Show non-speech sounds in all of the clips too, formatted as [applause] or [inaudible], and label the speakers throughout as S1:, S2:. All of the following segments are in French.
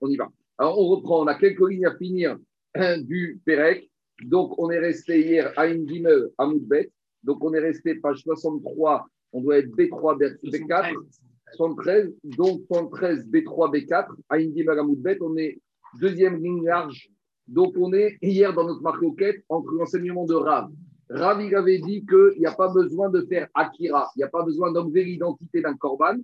S1: On y va. Alors, on reprend. On a quelques lignes à finir du Pérec. Donc, on est resté hier à Indimel, à Moudbet. Donc, on est resté page 63. On doit être B3, B4. 73. Donc, 73, B3, B4. À Indimel, à Moudbet. On est deuxième ligne large. Donc, on est hier dans notre marque entre l'enseignement de Rav. Rav, il avait dit qu'il n'y a pas besoin de faire Akira. Il n'y a pas besoin d'enlever l'identité d'un korban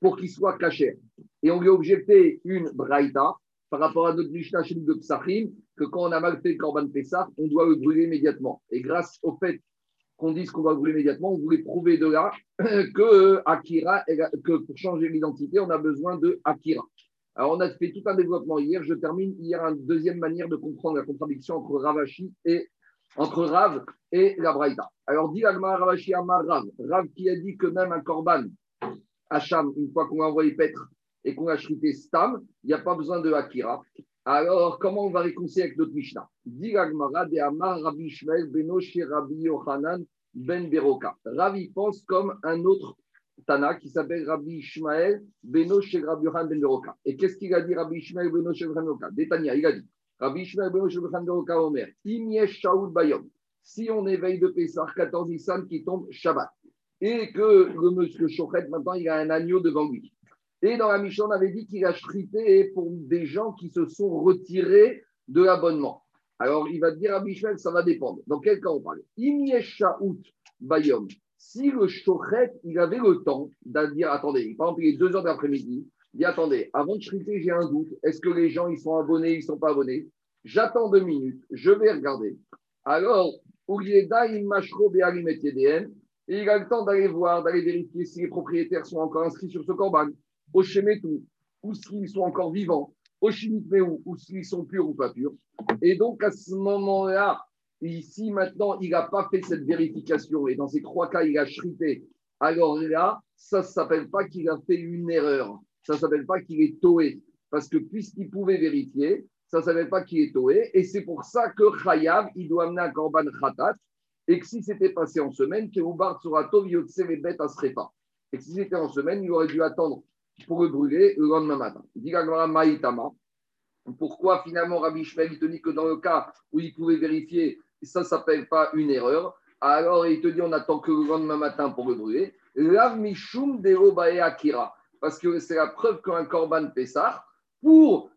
S1: pour qu'il soit caché. Et on lui a objecté une braïta par rapport à notre Mishnah de Psachim, que quand on a mal fait le Korban Pessah, on doit le brûler immédiatement. Et grâce au fait qu'on dise qu'on va le brûler immédiatement, on voulait prouver de là [clears throat] que Akira, que pour changer l'identité, on a besoin de Akira. Alors, on a fait tout un développement hier. Je termine hier une deuxième manière de comprendre la contradiction entre Ravashi et entre Rav et la Braïta. Alors, dit Agma Ravashi Amar Rav. Rav qui a dit que même un Korban, Hacham, une fois qu'on a envoyé Petre, et qu'on a chrité Stam, il n'y a pas besoin de Akira. Alors, comment on va réconcilier avec notre Mishnah? De Amar Rabbi Ishmael Beno Rabbi Yochanan Ben Beroka. Rabbi pense comme un autre Tana qui s'appelle Rabbi Ishmael Beno Rabbi Yochanan Ben Beroka. Et qu'est-ce qu'il a dit Rabbi Ishmael Beno Rabbi Ben Beroka? Détania, il a dit Rabbi Ishmael Beno Ben Beroka Omer Im Shaoud Bayom. Si on éveille de Pessah 14 Nissan qui tombe Shabbat et que le monsieur Chochet, maintenant, il a un agneau devant lui. Et dans la Mishnah, on avait dit qu'il a chrité pour des gens qui se sont retirés de l'abonnement. Alors, il va dire à Michel, ça va dépendre. Dans quel cas on parle? Out Bayom. Si le Shochet, il avait le temps de dire, attendez, par exemple, il est 2 heures d'après-midi, il dit, attendez, avant de chriter, j'ai un doute. Est-ce que les gens, ils sont abonnés, ils ne sont pas abonnés? J'attends deux minutes, je vais regarder. Alors, Urieda, il et il a le temps d'aller voir, d'aller vérifier si les propriétaires sont encore inscrits sur ce corban au Shemetou, ou s'ils sont encore vivants, au Shemitmeu, ou s'ils sont purs ou pas purs. Et donc, à ce moment-là, ici, maintenant, il n'a pas fait cette vérification, et dans ces trois cas, il a chrité, alors là, ça ne s'appelle pas qu'il a fait une erreur. Ça ne s'appelle pas qu'il est toé. Parce que puisqu'il pouvait vérifier, ça ne s'appelle pas qu'il est toé. Et c'est pour ça que Chayav, il doit amener un korban khatat. Et que si c'était passé en semaine, que Ubar Tsorato, Yotse les bêtes à pas. Et que si c'était en semaine, il aurait dû attendre pour le brûler le lendemain matin. Maïtama. Pourquoi finalement Rabbi Ishmael il te dit que dans le cas où il pouvait vérifier, ça ne s'appelle pas une erreur. Alors il te dit on attend que le lendemain matin pour le brûler. Lav Mishum Akira. Parce que c'est la preuve qu'un Korban Pessah, pour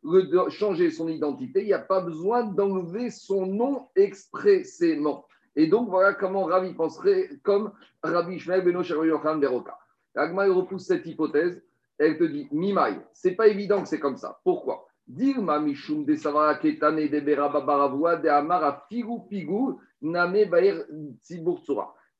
S1: changer son identité, il n'y a pas besoin d'enlever son nom expressément. Et donc voilà comment Rabbi penserait comme Rabbi Ishmael Beno Yocham Beroka. Agma repousse cette hypothèse elle te dit Mimai. C'est pas évident que c'est comme ça. Pourquoi? Dilma Mishum de Savara Ketane de de Amara Figu Pigu Name Baer.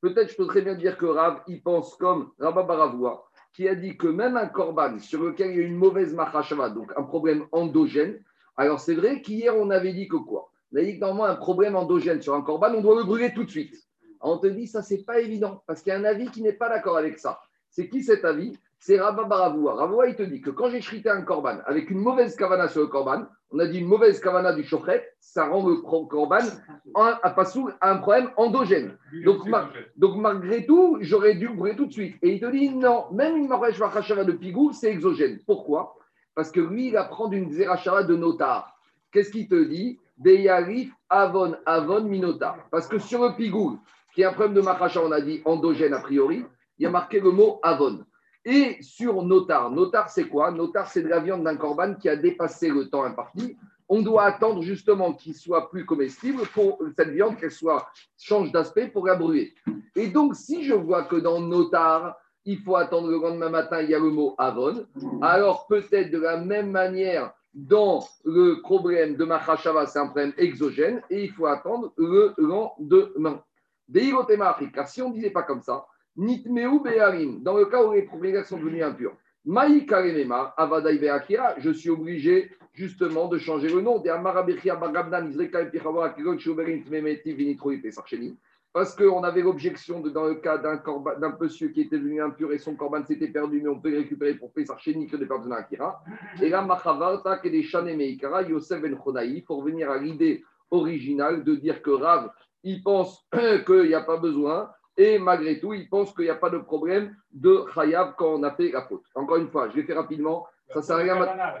S1: Peut-être je peux très bien dire que Rav, il pense comme Rababaravua, qui a dit que même un korban sur lequel il y a une mauvaise machashava, donc un problème endogène, alors c'est vrai qu'hier on avait dit que quoi? On a dit que normalement un problème endogène sur un korban, on doit le brûler tout de suite. on te dit ça c'est pas évident, parce qu'il y a un avis qui n'est pas d'accord avec ça. C'est qui cet avis? C'est Rabba Baravoua. Ravoua, il te dit que quand j'ai chrité un korban avec une mauvaise kavana sur le korban, on a dit une mauvaise kavana du chokret, ça rend le korban à Passoul un problème endogène. Donc, donc malgré tout, j'aurais dû brûler tout de suite. Et il te dit non, même une marèche vachava de pigou, c'est exogène. Pourquoi? Parce que lui, il apprend d'une zerachara de notar. Qu'est-ce qu'il te dit? Deyarif avon avon minotar. Parce que sur le pigou, qui est un problème de machacha, on a dit endogène a priori, il y a marqué le mot avon. Et sur notar, notar c'est quoi? Notar c'est de la viande d'un corban qui a dépassé le temps imparti. On doit attendre justement qu'il soit plus comestible pour cette viande qu'elle soit change d'aspect pour la brûler. Et donc si je vois que dans notar il faut attendre le lendemain matin, il y a le mot avon. Alors peut-être de la même manière dans le problème de Machashava, c'est un problème exogène et il faut attendre le lendemain. Car si on ne disait pas comme ça, Nitmeu Be'arim, dans le cas où les propriétaires sont devenus impurs. Maï Karemema, Avadai Be'akira, je suis obligé justement de changer le nom. Parce qu'on avait l'objection dans le cas d'un monsieur qui était devenu impur et son corban s'était perdu, mais on peut le récupérer pour Pesarcheni que de perdre Akira. Et là, Machavarta, Kedeshane Meikara, Yosef Ben Chodaï, pour revenir à l'idée originale de dire que Rav, il pense [clears throat] qu'il n'y a pas besoin et malgré tout, il pense qu'il n'y a pas de problème de Chayav quand on a fait la faute. Encore une fois, je vais faire rapidement. Ça sert à rien,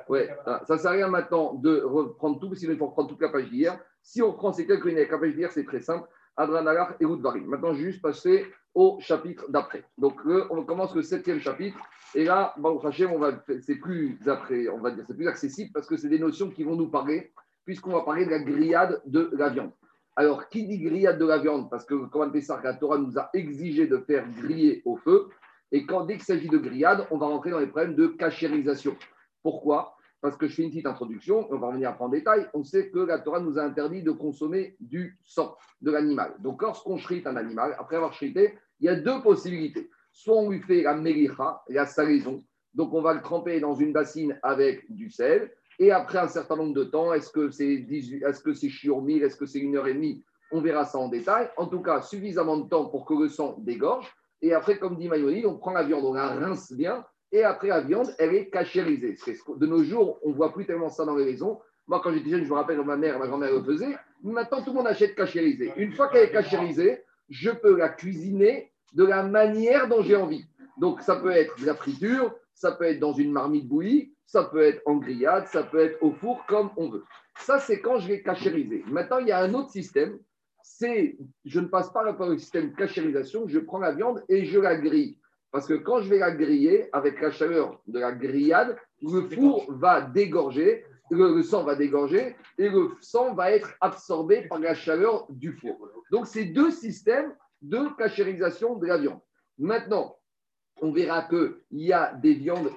S1: ouais, ah, ça sert à rien maintenant de reprendre tout, sinon il faut reprendre toute la page d'hier. Si on prend ces quelques lignes avec la page d'hier, c'est très simple. Adranalach et Roudvarim. Maintenant, juste passer au chapitre d'après. Donc, on commence le septième chapitre. Et là, Baruch c'est plus après, on va dire, c'est plus accessible parce que c'est des notions qui vont nous parler, puisqu'on va parler de la grillade de la viande. Alors, qui dit grillade de la viande? Parce que, comme on ça, la Torah nous a exigé de faire griller au feu. Et quand, dès qu'il s'agit de grillade, on va rentrer dans les problèmes de cachérisation. Pourquoi? Parce que je fais une petite introduction, on va revenir après en détail. On sait que la Torah nous a interdit de consommer du sang de l'animal. Donc, lorsqu'on chrite un animal, après avoir chrité, il y a deux possibilités. Soit on lui fait la melicha, la salaison, donc on va le tremper dans une bassine avec du sel, et après un certain nombre de temps, est-ce que c'est est-ce que c'est mille, est-ce que c'est une heure et demie? On verra ça en détail. En tout cas, suffisamment de temps pour que le sang dégorge. Et après, comme dit Mayoni, on prend la viande, on la rince bien, et après la viande, elle est cachérisée. De nos jours, on ne voit plus tellement ça dans les maisons. Moi, quand j'étais jeune, je me rappelle, ma mère, ma grand-mère le faisait. Maintenant, tout le monde achète cachérisée. Une fois qu'elle est cachérisée, je peux la cuisiner de la manière dont j'ai envie. Donc, ça peut être de la friture, ça peut être dans une marmite bouillie, ça peut être en grillade, ça peut être au four, comme on veut. Ça, c'est quand je vais cachériser. Maintenant, il y a un autre système. C'est, je ne passe pas par le système cachérisation, je prends la viande et je la grille. Parce que quand je vais la griller, avec la chaleur de la grillade, le four va dégorger, le sang va dégorger et le sang va être absorbé par la chaleur du four. Donc, c'est deux systèmes de cachérisation de la viande. Maintenant, on verra qu'il y a des viandes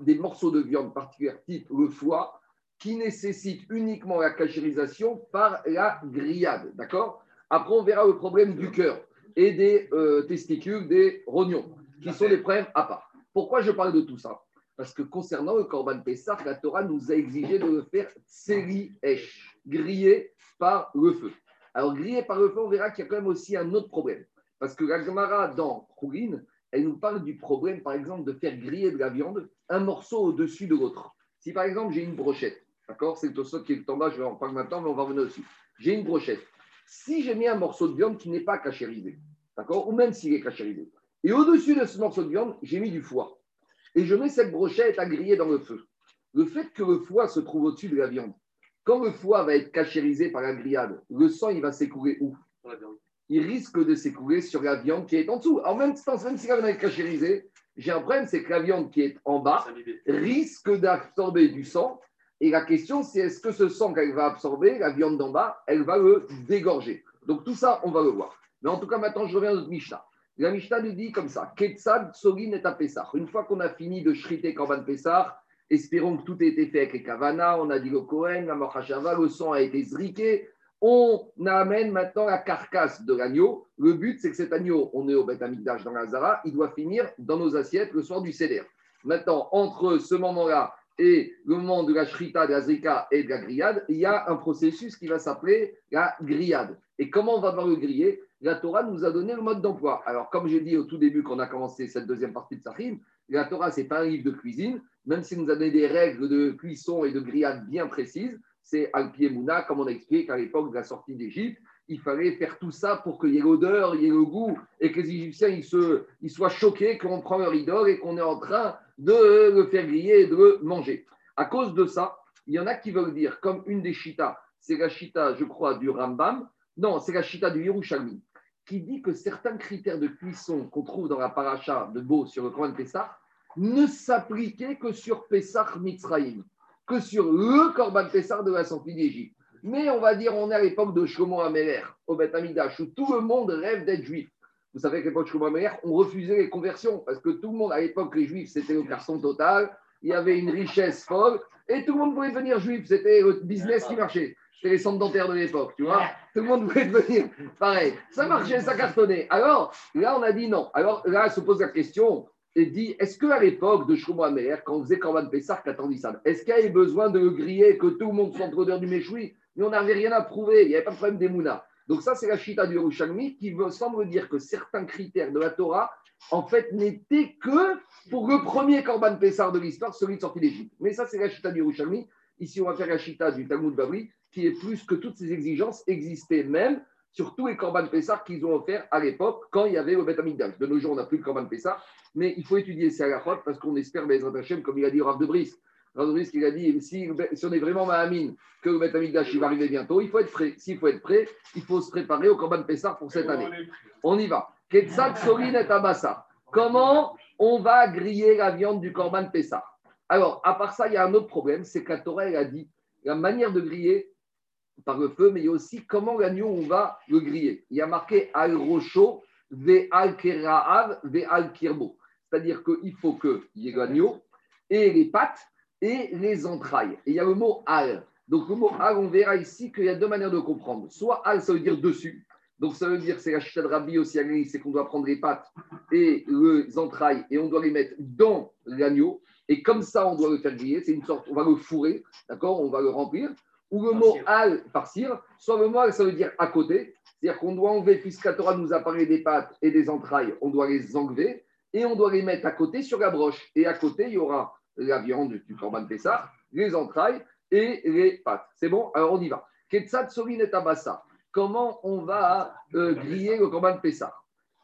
S1: des morceaux de viande particuliers, type le foie, qui nécessitent uniquement la cachérisation par la grillade. D'accord? Après, on verra le problème du cœur et des euh, testicules, des rognons, qui sont des problèmes à part. Pourquoi je parle de tout ça? Parce que concernant le Corban Pessah, la Torah nous a exigé de le faire tseri esh, grillé par le feu. Alors, grillé par le feu, on verra qu'il y a quand même aussi un autre problème. Parce que la Gemara, dans Khourin, elle nous parle du problème, par exemple, de faire griller de la viande un morceau au-dessus de l'autre. Si, par exemple, j'ai une brochette, d'accord? C'est le tossot qui est en bas, je vais en parler maintenant, mais on va revenir aussi. J'ai une brochette. Si j'ai mis un morceau de viande qui n'est pas cachérisé, d'accord? Ou même s'il est cachérisé, et au-dessus de ce morceau de viande, j'ai mis du foie, et je mets cette brochette à griller dans le feu. Le fait que le foie se trouve au-dessus de la viande, quand le foie va être cachérisé par la grillade, le sang, il va s'écouler où? Il risque de s'écouler sur la viande qui est en dessous. En même temps, même si la viande est cachérisée, j'ai un problème, c'est que la viande qui est en bas risque d'absorber du sang. Et la question, c'est est-ce que ce sang qu'elle va absorber, la viande d'en bas, elle va le dégorger? Donc tout ça, on va le voir. Mais en tout cas, maintenant, je reviens à notre Mishnah. La Mishnah nous dit comme ça Ketsad, Sogin et Pessah. Une fois qu'on a fini de shriter Korban Pessah, Espérons que tout ait été fait avec les Kavana. On a dit le Kohen, la Mochashava, le sang a été zriqué. On amène maintenant la carcasse de l'agneau. Le but, c'est que cet agneau, on est au Beth Amikdash dans la Zara, il doit finir dans nos assiettes le soir du Seder. Maintenant, entre ce moment-là et le moment de la shrita, de la zrika et de la grillade, il y a un processus qui va s'appeler la grillade. Et comment on va devoir le griller? La Torah nous a donné le mode d'emploi. Alors, comme j'ai dit au tout début, quand on a commencé cette deuxième partie de Sahim, la Torah, c'est pas un livre de cuisine, même si nous a donné des règles de cuisson et de grillade bien précises. C'est al Mouna, comme on a expliqué l'époque de la sortie d'Égypte, il fallait faire tout ça pour qu'il y ait l'odeur, il y ait le goût, et que les Égyptiens ils, se, ils soient choqués qu'on prend leur idole et qu'on est en train de le faire griller et de le manger. À cause de ça, il y en a qui veulent dire, comme une des chitas, c'est la chita, je crois, du Rambam, non, c'est la chita du Yerushalmi, qui dit que certains critères de cuisson qu'on trouve dans la paracha de Beau sur le Coran de Pessah ne s'appliquait que sur Pessah Mitzrayim, que sur le Corban Pessah de la sortie d'Égypte. Mais on va dire, on est à l'époque de Shlomo Améler, au Beth Amidash, où tout le monde rêve d'être juif. Vous savez qu'à l'époque de Shlomo Améler, on refusait les conversions, parce que tout le monde, à l'époque, les juifs, c'était le garçon total, il y avait une richesse folle, et tout le monde pouvait devenir juif, c'était le business qui marchait. C'était les centres dentaires de l'époque, tu vois. Tout le monde voulait devenir pareil. Ça marchait, ça cartonnait. Alors, là, on a dit non. Alors, là, se pose la question, et dit est-ce qu'à l'époque de Shlomo quand on faisait Korban Pessah, ça est-ce qu'il y avait besoin de le griller, que tout le monde soit odeur du méchoui? Mais on n'avait rien à prouver, il n'y avait pas de problème des Mouna. Donc, ça, c'est la chita du Yerushalmi qui semble dire que certains critères de la Torah, en fait, n'étaient que pour le premier Korban Pessah de l'histoire, celui de sortie d'Égypte. Mais ça, c'est la chita du Yerushalmi. Ici, on va faire la chita du Talmud Babri, qui est plus que toutes ces exigences existaient même sur tous les Corban Pessar qu'ils ont offerts à l'époque quand il y avait le Beth De nos jours, on n'a plus le Corban Pessar, mais il faut étudier ces halachot parce qu'on espère, comme il a dit Rav de Brice, Rav de Brice, il a dit si, on est vraiment Mahamine que le Beth il va arriver bientôt, il faut être prêt. S'il faut être prêt, il faut se préparer au Corban Pessar pour cette année. On y va. Comment on va griller la viande du Corban Pessar Alors, à part ça, il y a un autre problème c'est que la Torah, elle a dit la manière de griller, par le feu, mais il y a aussi comment l'agneau, on va le griller. Il y a marqué al rocho ve al keraav ve al kirbo. C'est-à-dire qu'il faut qu'il y ait l'agneau et les pattes et les entrailles. Et il y a le mot al. Donc le mot al, on verra ici qu'il y a deux manières de comprendre. Soit al, ça veut dire dessus. Donc ça veut dire, c'est la chita de Rabbi aussi, c'est qu'on doit prendre les pattes et les entrailles et on doit les mettre dans l'agneau. Et comme ça, on doit le faire griller. C'est une sorte, on va le fourrer, d'accord? On va le remplir ou le mot al, partir, soit le mot al, ça veut dire à côté. C'est-à-dire qu'on doit enlever, puisque Torah nous a parlé des pattes et des entrailles, on doit les enlever et on doit les mettre à côté sur la broche. Et à côté, il y aura la viande du Corban Pessah, les entrailles et les pattes. C'est bon? Alors on y va. Ketsat Sorin et Tabassa. Comment on va euh, griller le Corban Pessah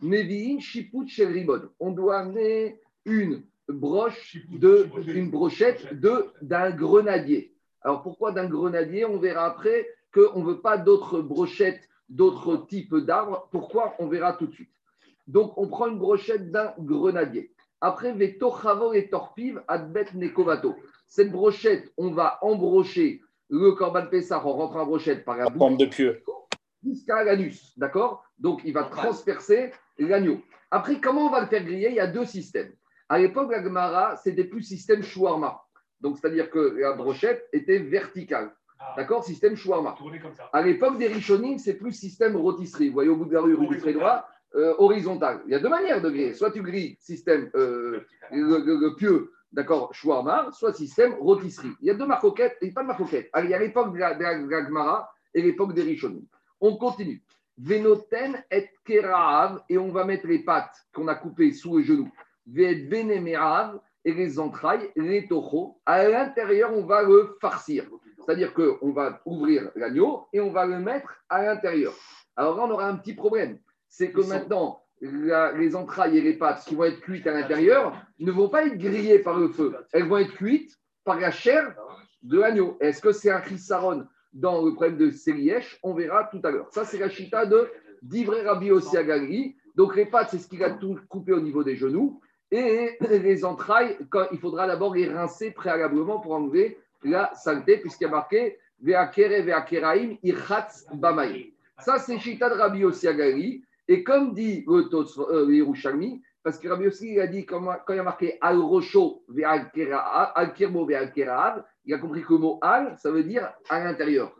S1: Nevi'in Shiput Ribon. On doit amener une broche de, une brochette de d'un grenadier. Alors pourquoi d'un grenadier On verra après qu'on ne veut pas d'autres brochettes, d'autres types d'arbres? Pourquoi On verra tout de suite? Donc on prend une brochette d'un grenadier. Après, Chavo et Torpiv, Adbet Nekovato. Cette brochette, on va embrocher le Corban Pessah en rentrant en brochette par la
S2: de.
S1: Jusqu'à l'anus, d'accord? Donc il va transpercer l'agneau. Après, comment on va le faire griller? Il y a deux systèmes. À l'époque, la Gemara, c'était plus système shawarma. Donc, c'est-à-dire que la brochette était verticale. Ah. D'accord Système shawarma. À l'époque des Rishonim, c'est plus système rôtisserie. Vous voyez au bout de la rue, rue du Frédois, euh, horizontal. Il y a deux manières de griller. Soit tu grilles système euh, le, pieux, d'accord, shawarma, soit système rôtisserie. Il y a deux marcoquettes, et pas de marcoquettes. Il y a l'époque de la, de et l'époque des Rishonim. On continue. Venoten et kerav, et on va mettre les pattes qu'on a coupées sous le genou. Ve benemerav, et les entrailles, les tochos. À l'intérieur, on va le farcir. C'est-à-dire qu'on va ouvrir l'agneau et on va le mettre à l'intérieur. Alors là, on aura un petit problème. C'est que maintenant, les entrailles et les pattes qui vont être cuites à l'intérieur ne vont pas être grillées par le feu. Elles vont être cuites par la chair de l'agneau. Est-ce que c'est un chisaron dans le problème de Sérièche On verra tout à l'heure. Ça, c'est la chita de d'Ivre Rabbi Osiagali. Donc les pattes, c'est ce qu'il a tout coupé au niveau des genoux. Et les entrailles, il faudra d'abord les rincer préalablement pour enlever la saleté, puisqu'il y a marqué Ve'akere ve'akeraim irchatz bamaï. Ça, c'est Shita de Rabbi Osiagali. Et comme dit le euh, parce que Rabbi Yossi a dit, quand, il y a marqué al rocho al kirmo ve'al il a compris que le mot al, ça veut dire à l'intérieur.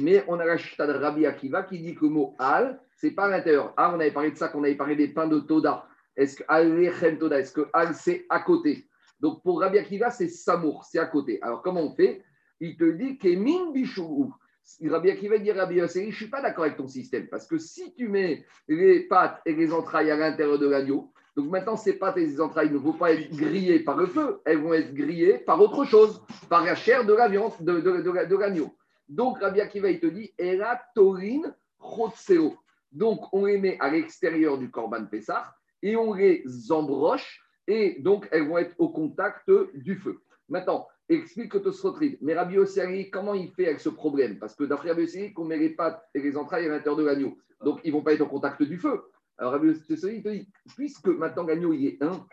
S1: Mais on a la Shita de Rabbi Akiva qui dit que le mot al, c'est pas à l'intérieur. Ah, on avait parlé de ça, qu'on avait parlé des pains de Toda. Est-ce que Al est-ce que Al c'est à côté? Donc pour Rabbi Akiva, c'est Samour, c'est à côté. Alors comment on fait? Il te dit qu'Emin Bichou. Rabbi Akiva dit Rabbi Yossi, je ne suis pas d'accord avec ton système parce que si tu mets les pattes et les entrailles à l'intérieur de l'agneau, donc maintenant ces pattes et ces entrailles ne vont pas être grillées par le feu, elles vont être grillées par autre chose, par la chair de, l'agneau. Donc Rabbi Akiva, il te dit Era Torin Chotseo. Donc on les met à l'extérieur du Corban Pessah et on les embroche et donc elles vont être au contact du feu. Maintenant, explique Tosfotrid. Mais Rabbi Ossari, comment il fait avec ce problème? Parce que d'après Rabbi Ossari, qu'on met les pattes et les entrailles à l'intérieur de l'agneau. Donc ils ne vont pas être au contact du feu. Alors Rabbi Ossari, il te dit, puisque maintenant l'agneau, il est un,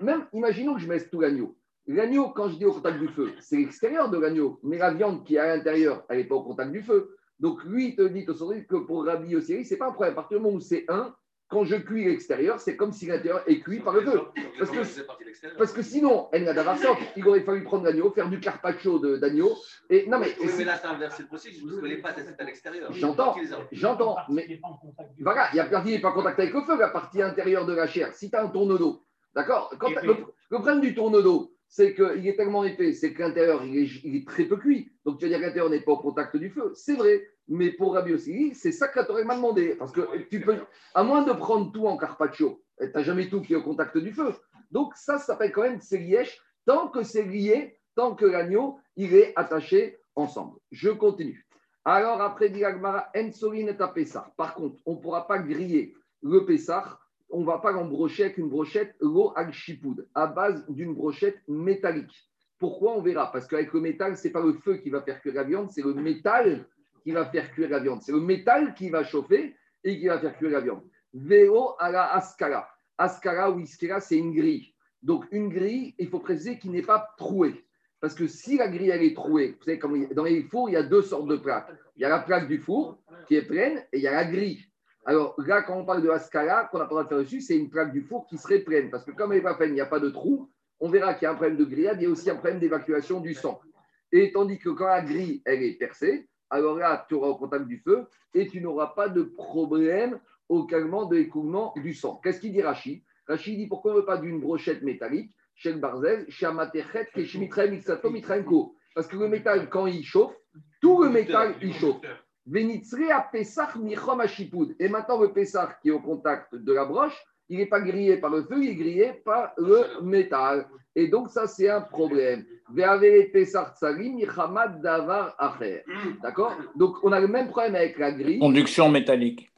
S1: même imaginons que je mette tout l'agneau. L'agneau, quand je dis au contact du feu, c'est l'extérieur de l'agneau, mais la viande qui est à l'intérieur, elle n'est pas au contact du feu. Donc lui, il te dit que pour Rabbi Ossari, ce n'est pas un problème. À partir du moment où c'est un, quand je cuis l'extérieur, c'est comme si l'intérieur est cuit par le feu. Parce que, parce que sinon, elle n'a il aurait fallu prendre l'agneau, faire du carpaccio d'agneau. Et non mais,
S3: oui, mais là, c'est inversé le processus, parce que les pâtes, elles à l'extérieur.
S1: J'entends, j'entends, mais voilà, il y a partie n'est pas en contact avec le feu, la partie intérieure de la chair. Si tu as un tourneau d'accord? Le, le problème du tourneau c'est qu'il est tellement épais, c'est que l'intérieur, il est, très peu cuit. Donc, tu vas dire que l'intérieur n'est pas au contact du feu. C'est vrai. Mais pour Rabbi c'est ça que la Torah m'a demandé. Parce que tu peux, à moins de prendre tout en carpaccio, tu n'as jamais tout qui est au contact du feu. Donc, ça, ça s'appelle quand même lièches tant que c'est lié, tant que l'agneau, il est attaché ensemble. Je continue. Alors après, dit Agmara, Ensolin est à Pessah. Par contre, on ne pourra pas griller le Pessah, on ne va pas l'embrocher avec une brochette l'eau al-shipoud, à base d'une brochette métallique. Pourquoi? On verra. Parce qu'avec le métal, ce n'est pas le feu qui va faire cuire la viande, c'est le métal qui va faire cuire la viande. C'est le métal qui va chauffer et qui va faire cuire la viande. Véo à la Ascara. Ascara ou Iskera, c'est une grille. Donc, une grille, il faut préciser qu'il n'est pas trouée. Parce que si la grille elle est trouée, vous savez, comme dans les fours, il y a deux sortes de plaques. Il y a la plaque du four qui est pleine et il y a la grille. Alors là, quand on parle de Ascara, qu'on n'a pas le droit de faire dessus, c'est une plaque du four qui serait pleine. Parce que comme elle n'est pas pleine, il n'y a pas de trou. On verra qu'il y a un problème de grillade, il y a aussi un problème d'évacuation du sang. Et tandis que quand la grille, elle est percée, alors là, tu auras au contact du feu et tu n'auras pas de problème au calmement de l'écoulement du sang. Qu'est-ce qu'il dit Rachid Rachid dit pourquoi on ne veut pas d'une brochette métallique chez le Barzel, chez Parce que le métal, quand il chauffe, tout le métal, il chauffe. Et maintenant, le Pessah qui est au contact de la broche, il n'est pas grillé par le feu, il est grillé par le métal. Et donc, ça, c'est un problème. D'accord? Donc, on a le même problème avec la grille.
S2: Conduction métallique.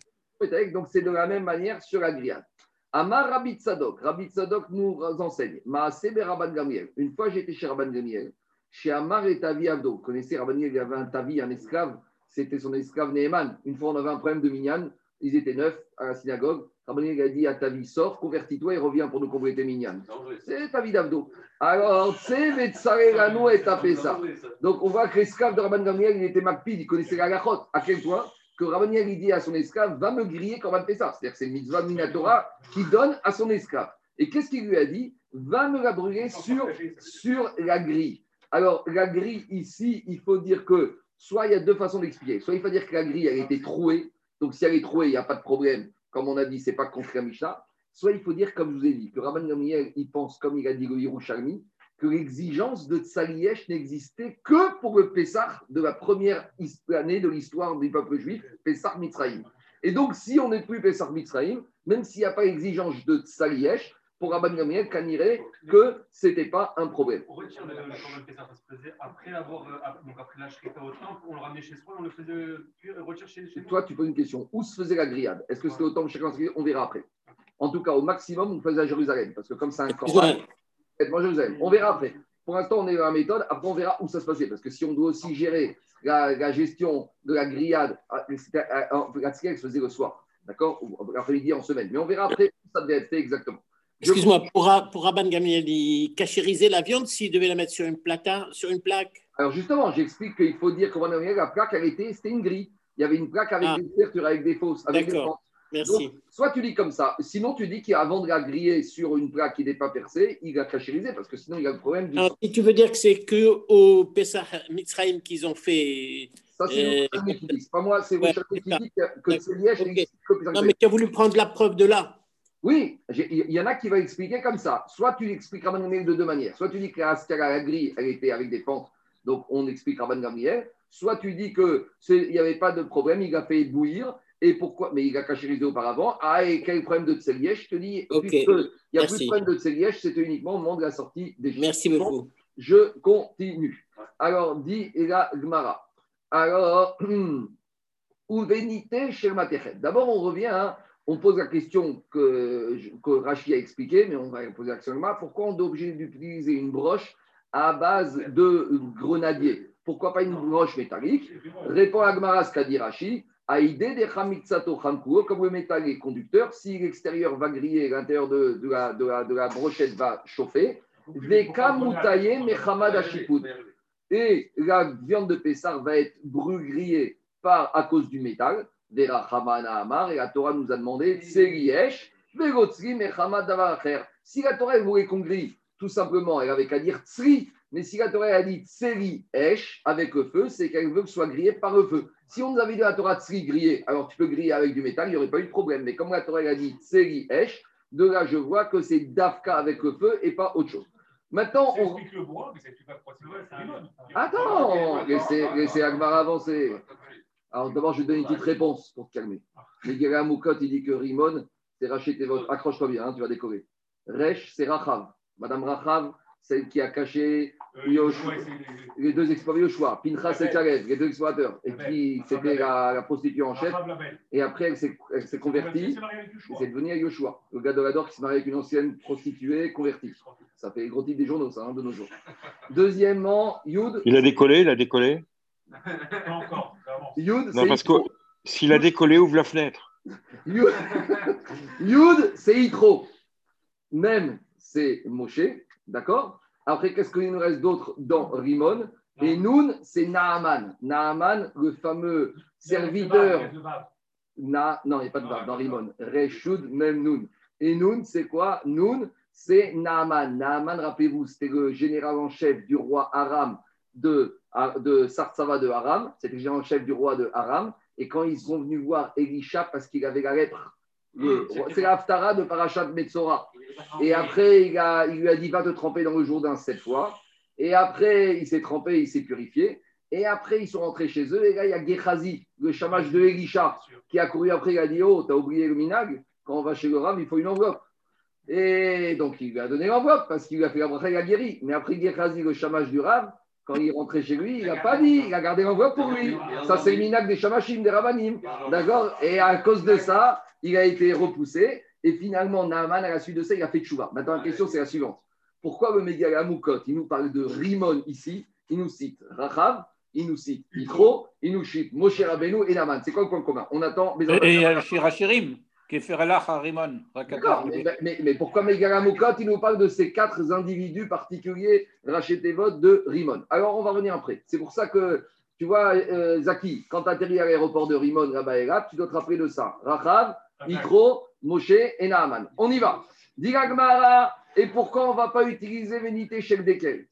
S1: Donc, c'est de la même manière sur la grillade. Amar Rabbi Tzadok. Rabbi Tzadok nous enseigne. Rabban Gamiel. Une fois, j'étais chez Rabban Gamiel. Chez Amar et Tavi Avdo. Vous connaissez Rabban Gamiel, il avait un Tavi, un esclave. C'était son esclave Neheman. Une fois, on avait un problème de Minyan. Ils étaient neuf à la synagogue. Rabban Gamiel a dit à Tavi, sors, convertis-toi et reviens pour nous compléter Minyan. C'est Tavi d'Avdo. Alors, c'est Vetsarelano et tapé ça. Donc, on voit que l'esclave de Rabban il était Makpid, il connaissait la gachot. À quel point que Rabban dit à son esclave, va me griller fait ça. C'est-à-dire que c'est le mitzvah Minatora qui donne à son esclave. Et qu'est-ce qu'il lui a dit? Va me la brûler sur, sur la grille. Alors, la grille, ici, il faut dire que, soit il y a deux façons d'expliquer. Soit il faut dire que la grille, elle était trouée. Donc, si elle est trouée, il n'y a pas de problème. Comme on a dit, ce n'est pas contre la Mishnah. Soit il faut dire, comme je vous ai dit, que Rabban Gamliel, il pense, comme il a dit le Yerushalmi, que l'exigence de Tsaliesh n'existait que pour le Pessah de la première année de l'histoire du peuple juif, Pessah Mitzrayim. Et donc, si on n'est plus Pessah Mitzrayim, même s'il n'y a pas l'exigence de Tsaliesh, pour Rabban Gamliel, irait que ce n'était pas un problème.
S4: On retire le Pessah, ça se faisait après avoir, euh, donc après la Shrita au temple, on le ramenait chez soi, on le faisait euh, retirer chez, chez
S1: Toi, tu poses une question. Où se faisait la grillade? Est-ce que c'était au temple chacun On verra après. En tout cas, au maximum, on faisait à Jérusalem, parce que comme c'est un corban, on verra après. Pour l'instant, on est dans la méthode. Après, on verra où ça se passait. Parce que si on doit aussi gérer la, gestion de la grillade, ah, la se faisait le soir. D'accord? L'après-midi en semaine. Mais on verra après où ça devait être fait exactement.
S5: Excuse-moi, pour, pour Rabban Gamliel, il cachériser la viande s'il devait la mettre sur une, plaque sur une plaque?
S1: Alors justement, j'explique qu'il faut dire que la plaque, elle était, c'était une grille. Il y avait une plaque avec ah. des ouvertures, avec des fausses.
S5: D'accord. Merci.
S1: soit tu dis comme ça, sinon tu dis qu'avant de la griller sur une plaque qui n'est pas percée, il va cachériser parce que sinon il y a le problème du.
S5: et tu veux dire que c'est que au Pesach Mitzrayim qu'ils ont fait.
S1: Ça, c'est euh... pas moi, c'est ouais, qui dit que c'est liège okay.
S5: Non, mais tu as voulu prendre la preuve de là.
S1: Oui, il y en a qui va expliquer comme ça. Soit tu l'expliques Rabban Gamriel de deux manières. Soit tu dis que la, la grille, elle était avec des pentes, donc on explique Rabban Gamriel. Soit tu dis qu'il n'y avait pas de problème, il a fait bouillir et pourquoi Mais il a caché auparavant. Ah, et quel problème de tselièche Je te dis, il n'y a plus de problème de tselièche, c'était uniquement au moment de la sortie des
S5: Merci beaucoup.
S1: Je continue. Alors, dit la Gmara. Alors, [clears throat] Uvenite. D'abord, on revient, hein, on pose la question que, que a expliqué, mais on va poser la question Pourquoi on est obligé d'utiliser une broche à base de grenadier? Pourquoi pas une broche métallique? Répond à Gmara ce qu'a dit Rachi comme le métal est conducteur, si l'extérieur va griller, l'intérieur de, la, brochette va chauffer, et la viande de Pessar va être brûlée par, à cause du métal. Et la Torah nous a demandé Si la Torah voulait qu'on grille, tout simplement, elle avait qu'à dire tsri, mais si la Torah a dit tseri esh avec le feu, c'est qu'elle veut que ce soit grillé par le feu. Si on nous avait dit la Torah tsri grillé, alors tu peux griller avec du métal, il n'y aurait pas eu de problème. Mais comme la Torah a dit tseri esh, de là je vois que c'est dafka avec le feu et pas autre chose. Maintenant, on. Le bois, mais pas Attends, laissez, laissez Agmar avancer. Alors d'abord, je vais donner une petite réponse pour te calmer. Mais Moukot, il dit que Rimon, c'est racheter votre. Accroche-toi bien, hein, tu vas décorer. Resh, c'est Rachav. Madame Rachav, celle qui a caché
S4: Euh,
S1: Yoshua.
S4: les-
S1: Les deux explorateurs, Yoshua, Pinchas et Caleb, les deux explorateurs, et qui c'était la, la prostituée en chef.
S4: La.
S1: Et après, elle s'est elle s'est convertie. Et
S4: Yoshua.
S1: c'est devenu Yoshua, le gars de l'Ador qui se marie avec une ancienne prostituée convertie. Ça fait les gros titres des journaux, ça, hein, de nos jours. [laughs] Deuxièmement, Yud.
S2: Il a décollé, il a décollé.
S4: Pas encore, vraiment.
S1: Yud,
S2: Non, parce que s'il a décollé, ouvre la fenêtre.
S1: Yud, Yud, c'est Yitro. Même, c'est Moshe, d'accord? Après, qu'est-ce qu'il nous reste d'autre dans Rimon? Et Noun, c'est Naaman. Naaman, le fameux serviteur. Na, non, il n'y a pas de barbe dans. Rimon. Reshud, même Noun. Et Noun, c'est quoi? Noun, c'est Naaman. Naaman, rappelez-vous, c'était le général en chef du roi Aram de, de Sarsava de Aram. C'était le chef du roi de Aram. Et quand ils sont venus voir Elisha parce qu'il avait la lèpre,
S3: Mmh,
S1: c'est l'Aftara de Parashat Metzora. Et après, il, a- il lui a dit va te tremper dans le Jourdain sept fois. Et après, il s'est trempé, il s'est purifié. Et après, ils sont rentrés chez eux. Et là, il y a Gehazi, le chamash de Elisha, qui a couru après, il a dit Oh, t'as oublié le minag Quand on va chez le Rav, il faut une enveloppe. Et donc, il lui a donné l'enveloppe parce qu'il lui a fait la bracha, il a guéri. Mais après, Gehazi, le chamash du Rav, quand il est rentré chez lui, il n'a pas dit, il a gardé l'enveloppe pour lui. Ça, c'est le minag des chamashim, des ravanim. D'accord? Et à cause de ça, il a été repoussé. Et finalement, Naaman, à la suite de ça, il a fait tchouva. Maintenant, la question, c'est la suivante. Pourquoi le Mégal Amoukot, il nous parle de Rimon ici Il nous cite Rachav, il nous cite Yitro, il nous cite Moshe Rabbeinu et Naaman. C'est quoi le point commun? On attend. mais-
S6: Et et Shirachirim, Rimon.
S1: D'accord, mais, mais, mais pourquoi Mégal Amoukot, il nous parle de ces quatre individus particuliers, Rachetevot de Rimon? Alors, on va revenir après. C'est pour ça que, tu vois, euh, Zaki, quand tu atterris à l'aéroport de Rimon, là-bas et là, tu dois te rappeler de ça. Rachav, Yitro, Moshe et Naaman. On y va. Diragmara, et pourquoi on ne va pas utiliser Vénité Shel Dekel?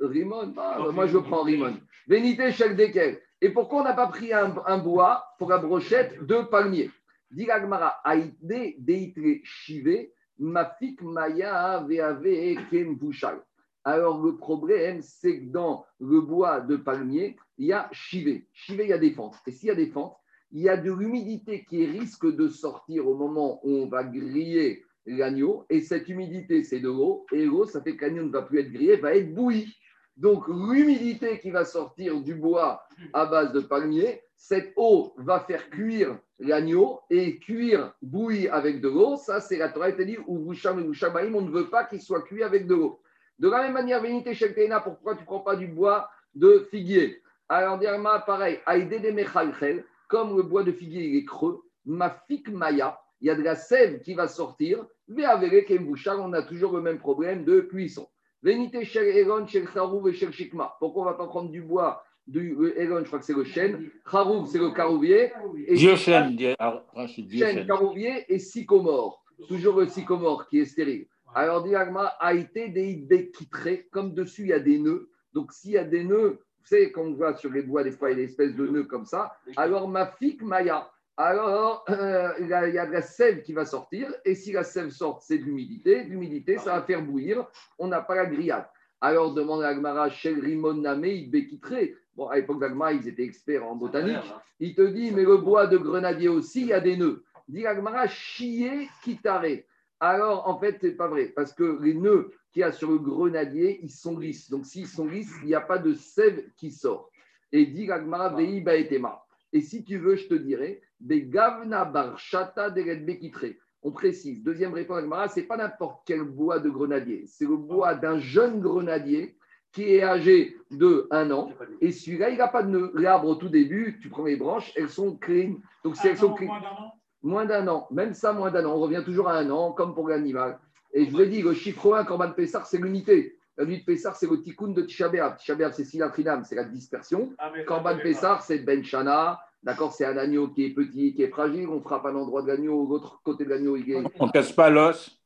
S1: Rimon, ah, moi je prends Rimon. Vénité Shel Dekel. Et pourquoi on n'a pas pris un, un bois pour la brochette de palmier? Diragmara, Aïde Deitre Shive, Mafik Maya Veave Bouchal. Alors le problème, c'est que dans le bois de palmier, il y a chivé. Chivé, il y a des fentes. Et s'il y a des il y a de l'humidité qui risque de sortir au moment où on va griller l'agneau. Et cette humidité, c'est de l'eau. Et l'eau, ça fait que l'agneau ne va plus être grillé, va être bouilli. Donc l'humidité qui va sortir du bois à base de palmier, cette eau va faire cuire l'agneau et cuire bouilli avec de l'eau. Ça, c'est la Torah, elle dit, ou on ne veut pas qu'il soit cuit avec de l'eau. De la même manière, Vénité Shelkeina, pourquoi tu ne prends pas du bois de figuier? Alors, Dirma, pareil, Aïdé de comme le bois de figuier il est creux, Mafik Maya, il y a de la sève qui va sortir, mais avec Kembouchar, on a toujours le même problème de cuisson. Vénité Shel. Pourquoi on ne va pas prendre du bois du le Eron, je crois que c'est le chêne, Charouv, c'est le carouvier, et
S6: Diocène, ah,
S1: chêne,
S6: Diocène.
S1: carouvier et sycomore. Toujours le sycomore qui est stérile. Alors, dit Agma, a été des quitrés, comme dessus il y a des nœuds. Donc, s'il y a des nœuds, vous savez, quand on voit sur les bois, des fois, il y a des espèces de nœuds comme ça. Alors, ma fique Maya. Alors, euh, il y a il y a de la sève qui va sortir. Et si la sève sort, c'est de l'humidité. L'humidité, ça va faire bouillir. On n'a pas la grillade. Alors, demande à Agmara, Shel Rimon Name, il béquitré. Bon, à l'époque d'Agmara, ils étaient experts en botanique. Il te dit, mais le bois de grenadier aussi, il y a des nœuds. Dit Agmara, chier quitaré. Alors, en fait, c'est pas vrai, parce que les nœuds qu'il y a sur le grenadier, ils sont lisses. Donc, s'ils sont lisses, il n'y a pas de sève qui sort. Et dit Agmara, vei baetema. Et si tu veux, je te dirais, des gavna barchata bekitré. On précise. Deuxième réponse Agmara, c'est pas n'importe quel bois de grenadier. C'est le bois d'un jeune grenadier qui est âgé de un an. Et celui-là, il n'a pas de nœud. L'arbre, au tout début, tu prends les branches, elles sont clean. Donc, si elles sont clean,
S4: Moins d'un an?
S1: Même ça, moins d'un an. On revient toujours à un an, comme pour l'animal. Et je vous ai dit, le chiffre 1, Corban Pessar, c'est l'unité. La nuit de Pessar, c'est le tikkun de Tisha B'Av. Tisha B'Av, c'est Silatrinam, c'est la dispersion.
S4: Ah,
S1: Corban Pessar, c'est Ben Shana. D'accord, c'est un agneau qui est petit, qui est fragile. On frappe un endroit de l'agneau, l'autre côté de l'agneau, il est.
S6: On casse pas l'os.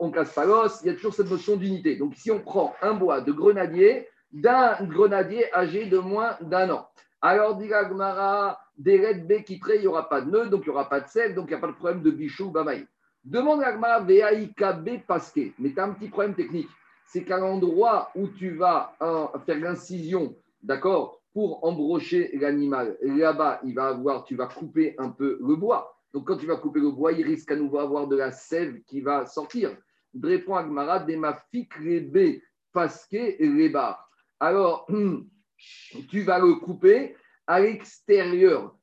S1: on casse pas l'os. Il y a toujours cette notion d'unité. Donc, si on prend un bois de grenadier, d'un grenadier âgé de moins d'un an. Alors, dit la Gemara, des raids B qui il n'y aura pas de nœud, donc il n'y aura pas de sel, donc il n'y a pas de problème de bichou, bamaï. Demande à Gemara, VAIKB pasqué. Mais tu as un petit problème technique. C'est qu'à l'endroit où tu vas hein, faire l'incision, d'accord, pour embrocher l'animal, là-bas, il va avoir, tu vas couper un peu le bois. Donc, quand tu vas couper le bois, il risque à nouveau avoir de la sève qui va sortir. Répond Agmara, des mafikrebe fasqué les barres. Alors, [clears throat] tu vas le couper à l'extérieur.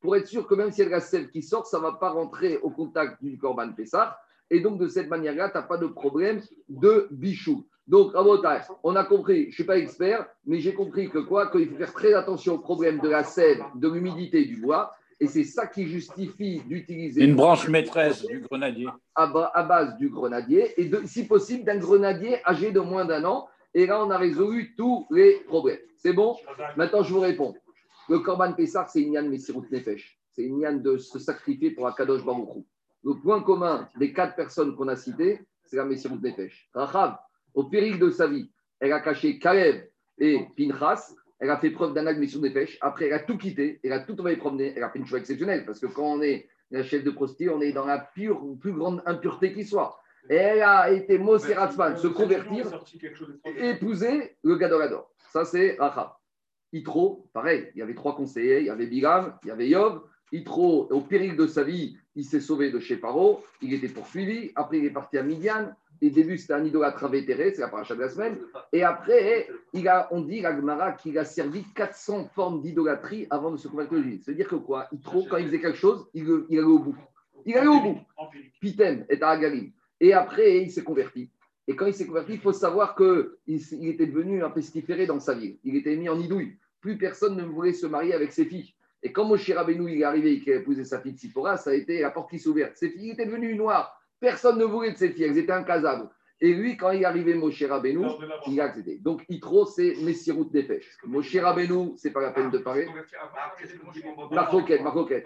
S1: Pour être sûr que même si elle a la sève qui sort, ça ne va pas rentrer au contact du Corban Pessar. Et donc, de cette manière-là, tu n'as pas de problème de bichou. Donc, Rabotai, on a compris, je ne suis pas expert, mais j'ai compris que quoi Qu'il faut faire très attention au problème de la sève, de l'humidité du bois. Et c'est ça qui justifie d'utiliser
S6: Une branche maîtresse du grenadier.
S1: à, ba- à base du grenadier et de, si possible d'un grenadier âgé de moins d'un an. Et là, on a résolu tous les problèmes. C'est bon? Maintenant, je vous réponds. Le Korban Pessar, c'est une yann Messirut Nefesh. C'est une yann de se sacrifier pour Akadosh Baruch Hu. Le point commun des quatre personnes qu'on a citées, c'est la Messirut Nefesh. Rachav, au péril de sa vie, elle a caché Kalev et Pinchas. Elle a fait preuve d'un acte Messirut Nefesh. Après, elle a tout quitté. Elle a tout envoyé promener. Elle a fait une chose exceptionnelle. Parce que quand on est la chef de prostituée, on est dans la pure, plus grande impureté qui soit. Et elle a été Moshe Ratzman, se convertir épouser le Gadorador. Ça, c'est Rachav. Yitro, pareil, il y avait trois conseillers, il y avait Bilam, il y avait Yov. Yitro, au péril de sa vie, il s'est sauvé de chez Paro, il était poursuivi, après il est parti à Midian, au début c'était un idolâtre invétéré, c'est la paracha de la semaine, et après, il a, on dit, la Gemara, qu'il a servi 400 formes d'idolâtrie avant de se convertir au judaïsme. C'est-à-dire que quoi? Yitro, quand il faisait quelque chose, il, il allait au bout. Il allait au bout. Pitem est à Agalim. Et après, il s'est converti. Et quand il s'est converti, il faut savoir qu'il il était devenu un pestiféré dans sa vie. Il était mis en idouille. Plus personne ne voulait se marier avec ses filles. Et quand Moshe Rabbeinu il est arrivé et qu'il a épousé sa fille Tzipora, ça a été la porte qui s'est ouverte. Ses filles étaient devenues noires. Personne ne voulait de ses filles. Elles étaient incasables. Et lui, quand il est arrivé Moshe Rabbeinu, il a accepté. Donc, Itro, c'est Messirut Nefesh. Moshe Rabbeinu, c'est pas la peine de parler. Marcoquette, Marcoquette.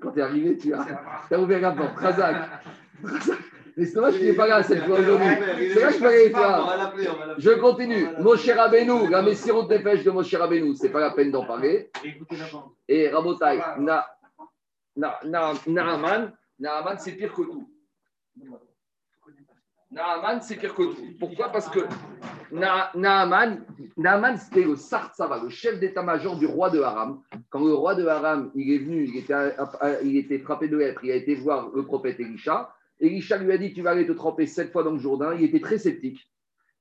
S1: Quand tu es arrivé, tu as, as ouvert la porte. Razak. Mais c'est dommage qu'il n'est pas là cette fois aujourd'hui. C'est vrai que je parlais avec toi. Je continue. Moshe Rabbeinu, la Messirut Nefesh de Moshe Rabbeinu, c'est pas la peine d'en parler. Et Rabotai, na, Naaman, c'est pire que tout. Naaman, c'est pire que tout. Pourquoi? Parce que Na- Naaman, Naaman c'était le Sartsava, le chef d'état-major du roi de Haram. Quand le roi de Haram, il est venu, il était, il frappé de lettres, il a été voir le prophète Elisha. Elisha lui a dit Tu vas aller te tremper sept fois dans le Jourdain. Il était très sceptique.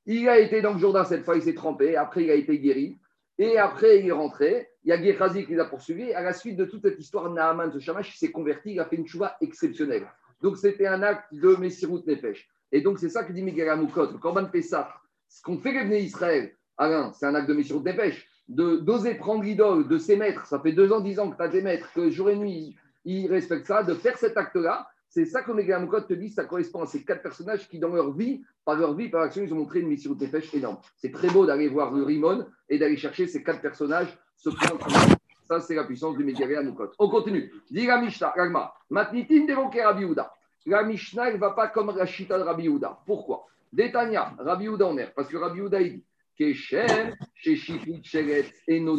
S1: Il a été dans le Jourdain cette fois, il s'est trempé. Après, il a été guéri. Et après, il est rentré. Il y a Gehazi qui l'a poursuivi. À la suite de toute cette histoire, Naaman, ce Shamash, s'est converti. Il a fait une chouva exceptionnelle. Donc, c'était un acte de Messirut Nefesh. Et donc, c'est ça que dit Miguel Amoukot. Le Korban Pessah, ce qu'on fait Bnei Israël, Alain, c'est un acte de Messirut Nefesh. De- D'oser prendre l'idole de ses maîtres. Ça fait deux ans, dix ans que tu as des maîtres, que jour et nuit, ils respectent ça. De faire cet acte-là, c'est ça que Miguel Amoukot te dit. Ça correspond à ces quatre personnages qui, dans leur vie, par leur vie, par action, ils ont montré une Messirut Nefesh énorme. C'est très beau d'aller voir le Rimon et d'aller chercher ces quatre personnages. Ça, c'est la puissance du Miguel Amoukot. On continue. Dit la Mishnah, Ragma. Matnitin d'évoquer Rabbi Yehuda. La Mishnah, elle ne va pas comme la Chita de Rabbi Yehuda. Pourquoi? Détania, Rabbi Yehuda en mer. Parce que Rabbi Yehuda, il dit Keshem, chez Shifit, Sheret, Eno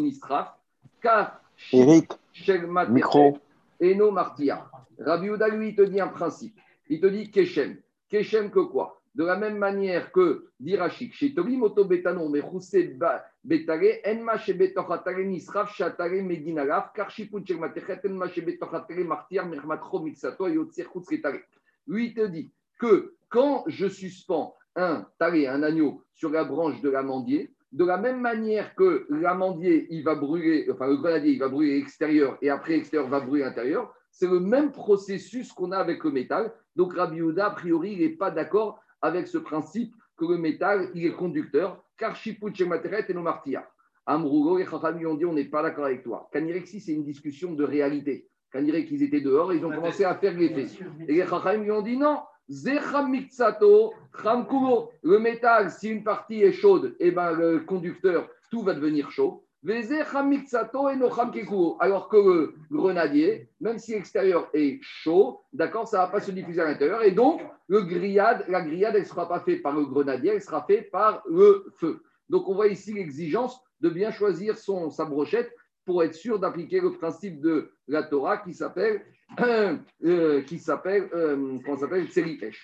S1: car
S2: Eric,
S1: Shel
S2: micro.
S1: Eno Martia. Rabbi Yehuda, lui, il te dit un principe. Il te dit Keshem. Keshem que quoi? De la même manière que dit Rachik, chez Tobi Moto Betano, mais Betare, Enma chez Betochatare Nisraf, Shatare Medinaraf, car Shiput Shel Matechet, Enma chez Betochatare Martia, Mermatro Mitsato, Yotzir Kutsketare. Lui, te dit que quand je suspends un taré, un agneau, sur la branche de l'amandier, de la même manière que l'amandier, il va brûler, enfin le grenadier, il va brûler l'extérieur et après l'extérieur va brûler l'intérieur, c'est le même processus qu'on a avec le métal. Donc Rabbi a priori, il n'est pas d'accord avec ce principe que le métal, il est conducteur, car Shiput Shemateret et no martia. Amrougo et Chacham lui ont dit on n'est pas d'accord avec toi. Kanirexi, c'est une discussion de réalité. Kanirek, qu'ils étaient dehors, ils ont commencé à faire l'effet. Et les lui ont dit non. Le métal, si une partie est chaude, eh ben, le conducteur, tout va devenir chaud. Alors que le grenadier, même si l'extérieur est chaud, d'accord, ça ne va pas se diffuser à l'intérieur. Et donc, la grillade, elle ne sera pas faite par le grenadier, elle sera faite par le feu. Donc, on voit ici l'exigence de bien choisir son, sa brochette pour être sûr d'appliquer le principe de la Torah qui s'appelle [clears throat] euh, qui s'appelle euh, s'appelle?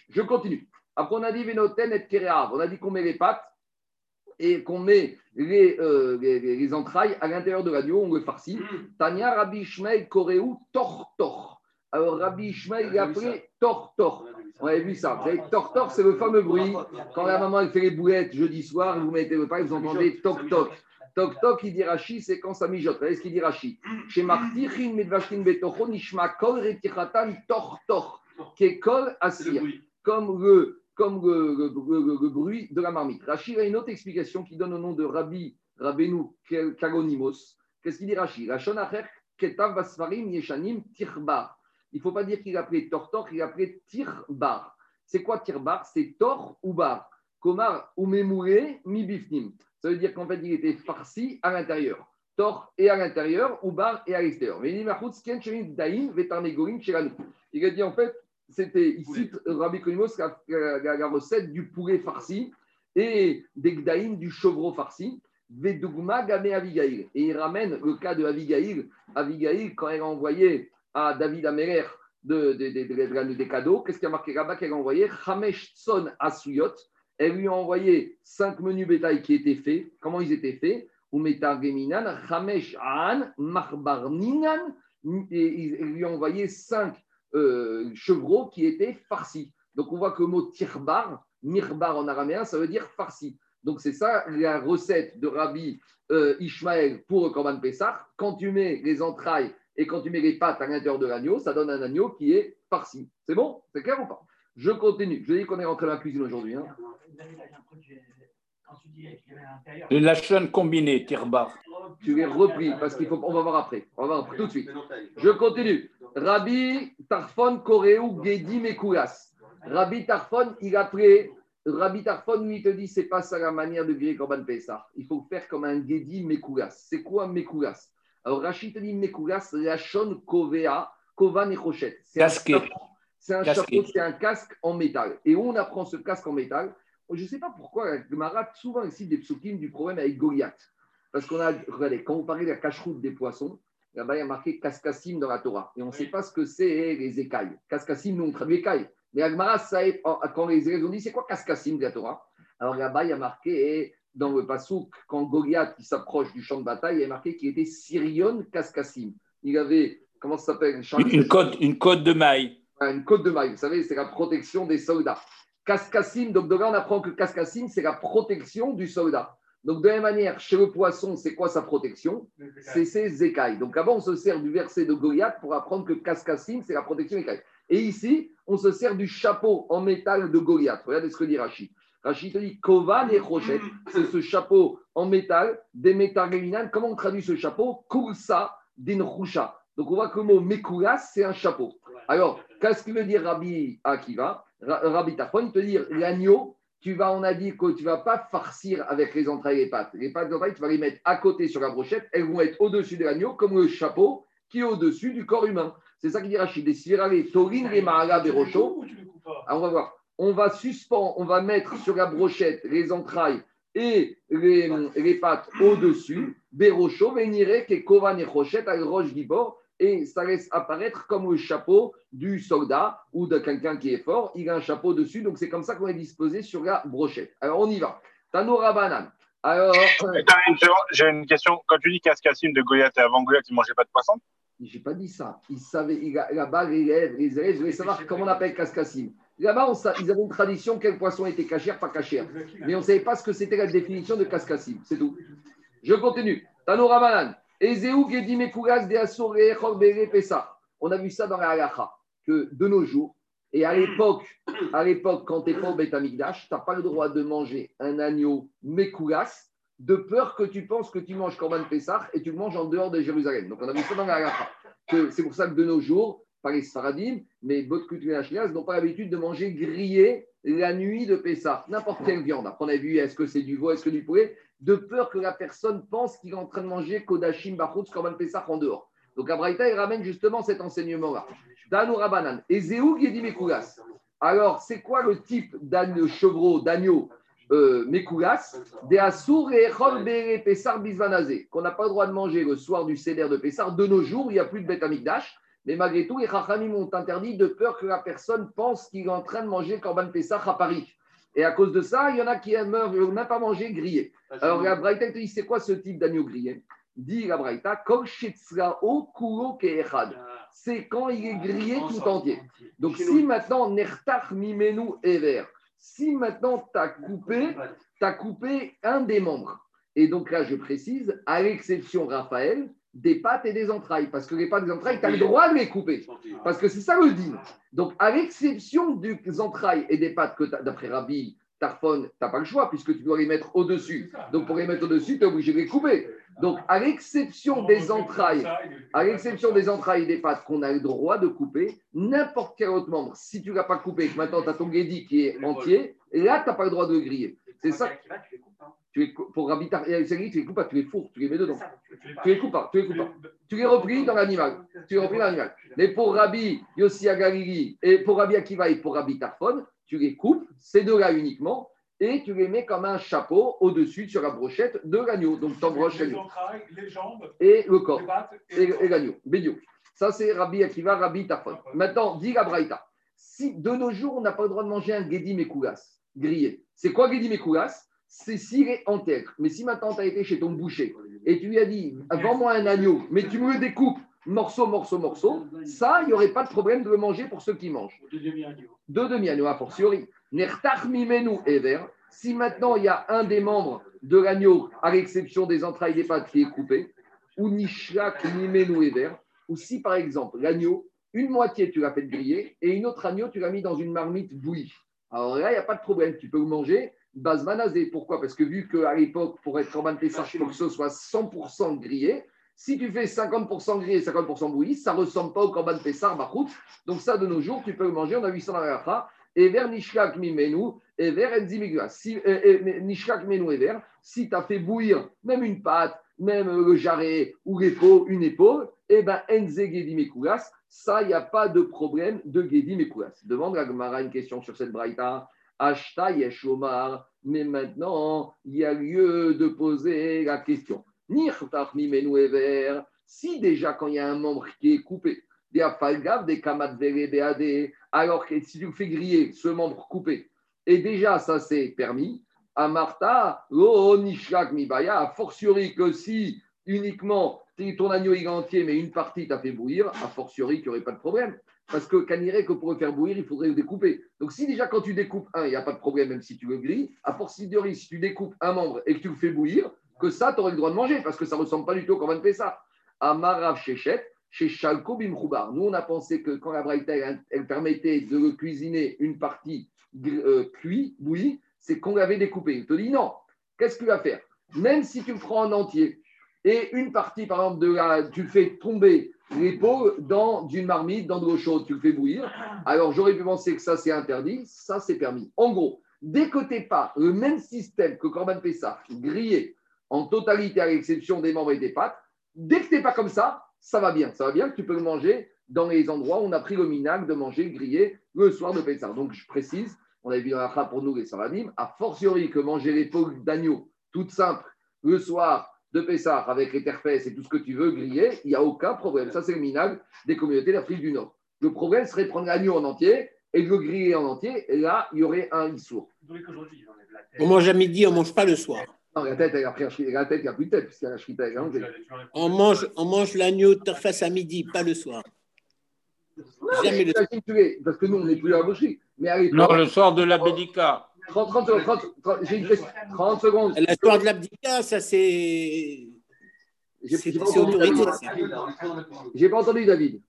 S1: Je continue. Après, on a dit Venoten et. On a dit qu'on met les pattes et qu'on met les, euh, les, les- les entrailles à l'intérieur de l'agneau, on le farcit. Tania Rabbi Ishmael Koreu Tor Tor. Alors Rabbi Ishmael, il a appelé Tortor. On avait vu ça. Tortor, c'est le fameux bruit. Quand la maman elle fait les boulettes jeudi soir, vous mettez le pain, vous entendez toc toc. Toc toc, il dit Rashi, c'est quand ça mijote. Regardez ce qu'il dit Rashi? Chez Martichin, Medvashkin, Betocho, Nishma, Kol, Retichatan, Tortor, Kekol, Asir. Comme le, comme le, bruit de la marmite. Rashi a une autre explication qui donne au nom de Rabbi Rabbeinu Kalonimos. Qu'est-ce qu'il dit Basfarim, Yeshanim, Tirbar. Il ne faut pas dire qu'il a appelé Tortor, il a appelé Tirbar. C'est quoi Tirbar? C'est Tor ou Bar. Komar ou Memouré, mi bifnim. Ça veut dire qu'en fait, il était farci à l'intérieur. Tor et à l'intérieur, ou Bar et à l'extérieur. Il a dit en fait, c'était, il
S3: Poulet.
S1: cite Rabbi Kolimos, la, la- recette du poulet farci et des gdaïm du chevreau farci. Et il ramène le cas de Abigail. Abigail, quand elle a envoyé à David Améler de, de- de- de- de- des cadeaux, qu'est-ce qui a marqué là-bas qu'elle a envoyé? Hamesh Tson Asuyot. Elle lui a envoyé cinq menus bétail qui étaient faits. Comment ils étaient faits? Hamesh An, Marbarninan. Et ils lui ont envoyé cinq euh, chevreaux qui étaient farcis. Donc on voit que le mot tirbar, mirbar en araméen, ça veut dire farci. Donc c'est ça la recette de Rabbi euh, Ishmael pour le Korban Pessah. Quand tu mets les entrailles et quand tu mets les pattes à l'intérieur de l'agneau, ça donne un agneau qui est farci. C'est bon? C'est clair ou pas? Je continue. Je dis qu'on est rentré dans la cuisine aujourd'hui. hein.
S7: Quand tu dis qu'il y avait à l'intérieur.
S6: Le lachon combiné, tirbar.
S1: Tu l'as repris parce qu'il faut. On va voir après. On va voir après, tout de suite. Je continue. Rabbi Tarfon Koréou Gedi Mekoulas. Rabbi Tarfon, il a pris. Rabbi Tarfon, lui, il te dit, c'est pas ça la manière de griller Korban Pessah. Il faut faire comme un Gedi Mekoulas. C'est quoi Mekoulas? Alors Rachid te dit Mekoulas, Lachon Kovea, Kovan et Rochette. C'est un C'est un chapeau, c'est un casque en métal. Et on apprend ce casque en métal? Je ne sais pas pourquoi Gemara souvent ici des psukim du problème avec Goliath. Parce qu'on a, regardez, quand on parlait de la cache-route des poissons, là-bas il y a marqué Kaskassim dans la Torah. Et on ne sait pas ce que c'est les écailles. Kaskassim, nous on traduit écailles. Mais Agmara, ça est- quand les Israéliens ont dit c'est quoi Kaskassim de la Torah? Alors là-bas il y a marqué dans le Passouk, quand Goliath s'approche du champ de bataille, il y a marqué qu'il était Syrion Kaskassim. Il avait, comment ça s'appelle
S6: Une, une côte, une côte de maille.
S1: une côte de maille. Vous savez, c'est la protection des soldats. Kaskassim, donc de là, on apprend que Kaskassim, c'est la protection du soldat. Donc, de la même manière, chez le poisson, c'est quoi sa protection C'est ses écailles. Donc, avant, on se sert du verset de Goliath pour apprendre que Kaskassim, c'est la protection des écailles. Et ici, on se sert du chapeau en métal de Goliath. Regardez ce que dit Rachid. Rachid te dit Kovan et Rochette. C'est ce chapeau en métal des métargéminales. Comment on traduit ce chapeau? Kulsa dinchusha. Donc, on voit que le mot Mekulas, c'est un chapeau. Alors, qu'est-ce que veut dire Rabbi Akiva? Ra- Rabbi Tafon, il te dit l'agneau, tu vas, on a dit que tu ne vas pas farcir avec les entrailles et les pattes. Les pattes d'entrailles, tu vas les mettre à côté sur la brochette, elles vont être au-dessus de l'agneau, comme le chapeau qui est au-dessus du corps humain. C'est ça qu'il dit Rachid. Des torin, les maraga, berocho. Ah, on va voir. On va suspendre, on va mettre sur la brochette les entrailles et les, les pattes au-dessus. Berocho, venire, et rochette, avec roche gibor. Et ça laisse apparaître comme le chapeau du soldat ou de quelqu'un qui est fort. Il a un chapeau dessus. Donc c'est comme ça qu'on est disposé sur la brochette. Alors on y va. Tanoura banane. Alors, euh,
S2: J'ai une question. Quand tu dis Cascassim de Goliath et avant Goliath, il ne mangeait pas de poisson
S1: J'ai pas dit ça. Ils savaient, il a- là-bas, les élèves, les élèves, je voulais savoir comment on appelle cascassim. Là-bas, on ils avaient une tradition, quel poisson était cachère, pas cachère. Mais on ne savait pas ce que c'était la définition de cascassim. C'est tout. Je continue. Tanora Manan. On a vu ça dans la halacha, que de nos jours, et à l'époque, à l'époque, quand tu n'es pas au tu n'as pas le droit de manger un agneau Mekouras de peur que tu penses que tu manges Korban Pessah et tu le manges en dehors de Jérusalem. Donc on a vu ça dans la halacha c'est pour ça que de nos jours, pas les Sfaradim, mais Ashkenazes n'ont pas l'habitude de manger grillé la nuit de Pessah, n'importe quelle viande. Après, on a vu est-ce que c'est du veau, est-ce que du poulet, de peur que la personne pense qu'il est en train de manger Kodashim Bachutz Korban Pessah en dehors. Donc Abraïta, il ramène justement cet enseignement-là. Danou Rabanan. Et Zéou Mekoulas. Alors, c'est quoi le type d'agneau, chevreau, d'agneau euh, Mekoulas? Des Assour et Echol Bere Pessar Bisvanazé, qu'on n'a pas le droit de manger le soir du Seder de Pessar. De nos jours, il n'y a plus de Beth Amikdash. Mais malgré tout, les Chachamim ont interdit de peur que la personne pense qu'il est en train de manger Korban Pessah à Paris. Et à cause de ça, il y en a qui meurent, ne même pas manger grillé. Alors la Braïta te dit c'est quoi ce type d'agneau grillé? Dit la Braïta, Keechad. c'est quand il est grillé tout entier. Donc si maintenant, Nertach Mimenu Ever, si maintenant tu as coupé, tu coupé un des membres, et donc là je précise, à l'exception Raphaël, des pattes et des entrailles, parce que les pattes et des entrailles, tu as le droit de les couper, parce que c'est ça le din. Donc à l'exception des entrailles et des pattes que d'après Rabbi Tarfon, tu n'as pas le choix, puisque tu dois les mettre au-dessus. Donc pour les mettre au-dessus, tu es obligé de les couper. Donc à l'exception des entrailles, à l'exception des entrailles et des pattes qu'on a le droit de couper, n'importe quel autre membre, si tu ne l'as pas coupé et que maintenant tu as ton guédi qui est entier, là, tu n'as pas le droit de le griller. C'est ça. Tu pour Rabbi tu les coupes pas, tu les fourres, tu les mets dedans. Tu les coupes pas, tu les coupes pas. Tu les replies dans l'animal. Tu les replies dans l'animal. Mais pour Rabbi Yossi Agalili et pour Rabbi Akiva et pour Rabbi Tarfon, tu les coupes, ces deux-là uniquement, et tu les mets comme un chapeau au-dessus sur la brochette de l'agneau. Donc
S4: les
S1: l'agneau.
S4: les jambes,
S1: Et le corps et, l'agneau. Ça, c'est Rabbi Akiva, Rabbi Tarfon. Maintenant, dit la Braïta. Si de nos jours, on n'a pas le droit de manger un Gedi Mekoulas grillé, c'est quoi Gedi Mekoulas? C'est s'il est intègre. Mais si maintenant tu as été chez ton boucher et tu lui as dit, vends-moi un agneau, mais tu me le découpes morceau, morceau, morceau, ça, il n'y aurait pas de problème de le manger pour ceux qui mangent. Deux demi-agneaux, a fortiori. Nertach mimenu ever. Si maintenant il y a un des membres de l'agneau, à l'exception des entrailles des pattes, qui est coupé, ou nishlak mimenu ever, ou si par exemple l'agneau, une moitié tu l'as fait griller et une autre agneau tu l'as mis dans une marmite bouillie. Alors là, il n'y a pas de problème, tu peux le manger. Basmanazé, pourquoi? Parce que vu qu'à l'époque, pour être Corban Pessah, faut que ce soit 100% grillé. Si tu fais 50% grillé et 50% bouilli, ça ne ressemble pas au Corban Pessah, Bachout. Donc ça, de nos jours, tu peux le manger. On a vu dans la Racha. Et vers Nishkak Mimenu, et vers Enzimigua. Si, euh, euh, vers, si tu as fait bouillir même une pâte, même euh, le jarret ou une épaule, et ben Enze Gedi Mekoulas, ça, il n'y a pas de problème de Gedi Mekoulas. Demande à Gemara une question sur cette braïta. Ashta Yeshomar, mais maintenant, il y a lieu de poser la question. Si déjà quand il y a un membre qui est coupé, des afalgav, des kamat vere, des alors que si tu fais griller, ce membre coupé, et déjà ça c'est permis, à Martha, a fortiori que si uniquement ton agneau est entier, mais une partie t'a fait bouillir, a fortiori qu'il n'y aurait pas de problème. Parce que canirait que pour le faire bouillir, il faudrait le découper. Donc si déjà quand tu découpes un, il n'y a pas de problème, même si tu le grilles, a fortiori, si tu découpes un membre et que tu le fais bouillir, que ça, tu aurais le droit de manger, parce que ça ne ressemble pas du tout au Corban Pessah. Amarav Shechet, chez Shalko Bimchoubar. Nous, on a pensé que quand la Braïta, elle, elle permettait de cuisiner une partie euh, cuit, bouillie, c'est qu'on l'avait découpé. Il te dit non. Qu'est-ce que tu vas faire? Même si tu le prends en entier et une partie, par exemple, de la, tu le fais tomber l'épaule dans une marmite, dans de l'eau chaude, tu le fais bouillir. Alors, j'aurais pu penser que ça, c'est interdit. Ça, c'est permis. En gros, dès que tu n'es pas le même système que Corban Pessah, grillé en totalité à l'exception des membres et des pattes, dès que tu n'es pas comme ça, ça va bien. Ça va bien que tu peux le manger dans les endroits où on a pris le minac de manger grillé le soir de Pessah. Donc, je précise, on avait vu dans la pour nous les Savadim, a fortiori que manger l'épaule d'agneau, toute simple, le soir de Pessah avec les terfesses et tout ce que tu veux griller, il n'y a aucun problème. Ça, c'est le minag des communautés d'Afrique du Nord. Le problème serait de prendre l'agneau en entier et de le griller en entier. Et là, il y aurait un issour.
S5: On mange à midi, on ne mange pas le soir.
S1: Non, la tête, elle a pris la tête, il n'y a plus de tête, puisqu'il y a la shrita, elle.
S5: On mange, on mange l'agneau de face à midi, pas le soir. Jamais le
S1: es- Parce que nous, on n'est plus à la boucherie. Mais à l'époque,
S6: Non, le soir de la Bédica.
S1: 30, 30 secondes, 30, 30, j'ai une question. 30 secondes.
S5: La soir de l'abdicat, ça c'est.
S1: J'ai
S5: C'est
S1: pas, entendu
S5: autorité.
S1: David. J'ai pas entendu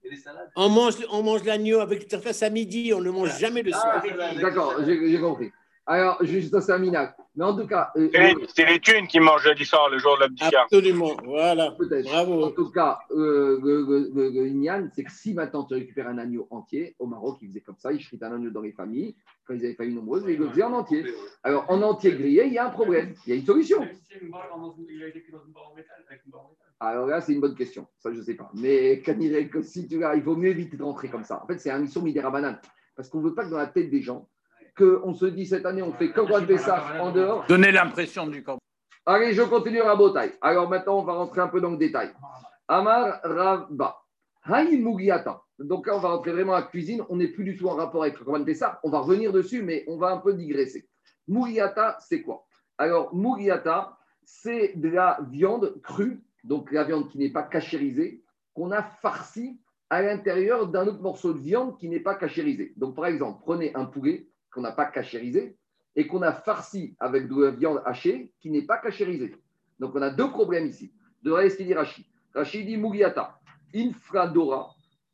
S5: On mange, on mange l'agneau avec le face à midi, on ne mange jamais le soir.
S1: D'accord, j'ai j'ai compris. Alors, juste ça, c'est un minac. Mais en tout cas, euh,
S2: C'est les, c'est les thunes qui mangent le soir, le jour de l'abdicat.
S5: Absolument, voilà.
S1: peut-être. En
S5: Bravo.
S1: tout cas, euh, le, le- le- le Inyan, c'est que si maintenant tu récupères un agneau entier, au Maroc, ils faisaient comme ça, ils chritent un agneau dans les familles. Quand ils avaient familles nombreuses, ils le faisaient en entier. Alors, en entier grillé, il y a un problème. Il y a une solution. Alors là, c'est une bonne question. Ça, je ne sais pas. Mais quand il, que si tu il vaut mieux éviter de rentrer comme ça. En fait, c'est un mission midera banane. Parce qu'on ne veut pas que dans la tête des gens, qu'on se dit cette année, on fait comme Roi de Pessah en dehors.
S6: Donner l'impression du corps.
S1: Allez, je continue à Botaï. Alors maintenant, on va rentrer un peu dans le détail. Amar Rabba. Haï Mugiata. Donc là, on va rentrer vraiment à la cuisine. On n'est plus du tout en rapport avec le Corban Pessah. On va revenir dessus, mais on va un peu digresser. Mugiata, c'est quoi? Alors, Mugiata, c'est de la viande crue, donc la viande qui n'est pas cachérisée, qu'on a farcie à l'intérieur d'un autre morceau de viande qui n'est pas cachérisé. Donc, par exemple, prenez un poulet qu'on n'a pas cachérisé et qu'on a farci avec de la viande hachée qui n'est pas cachérisée. Donc, on a deux problèmes ici. De ce qu'il dit Rachid. Rachid dit Mugiata, infradora,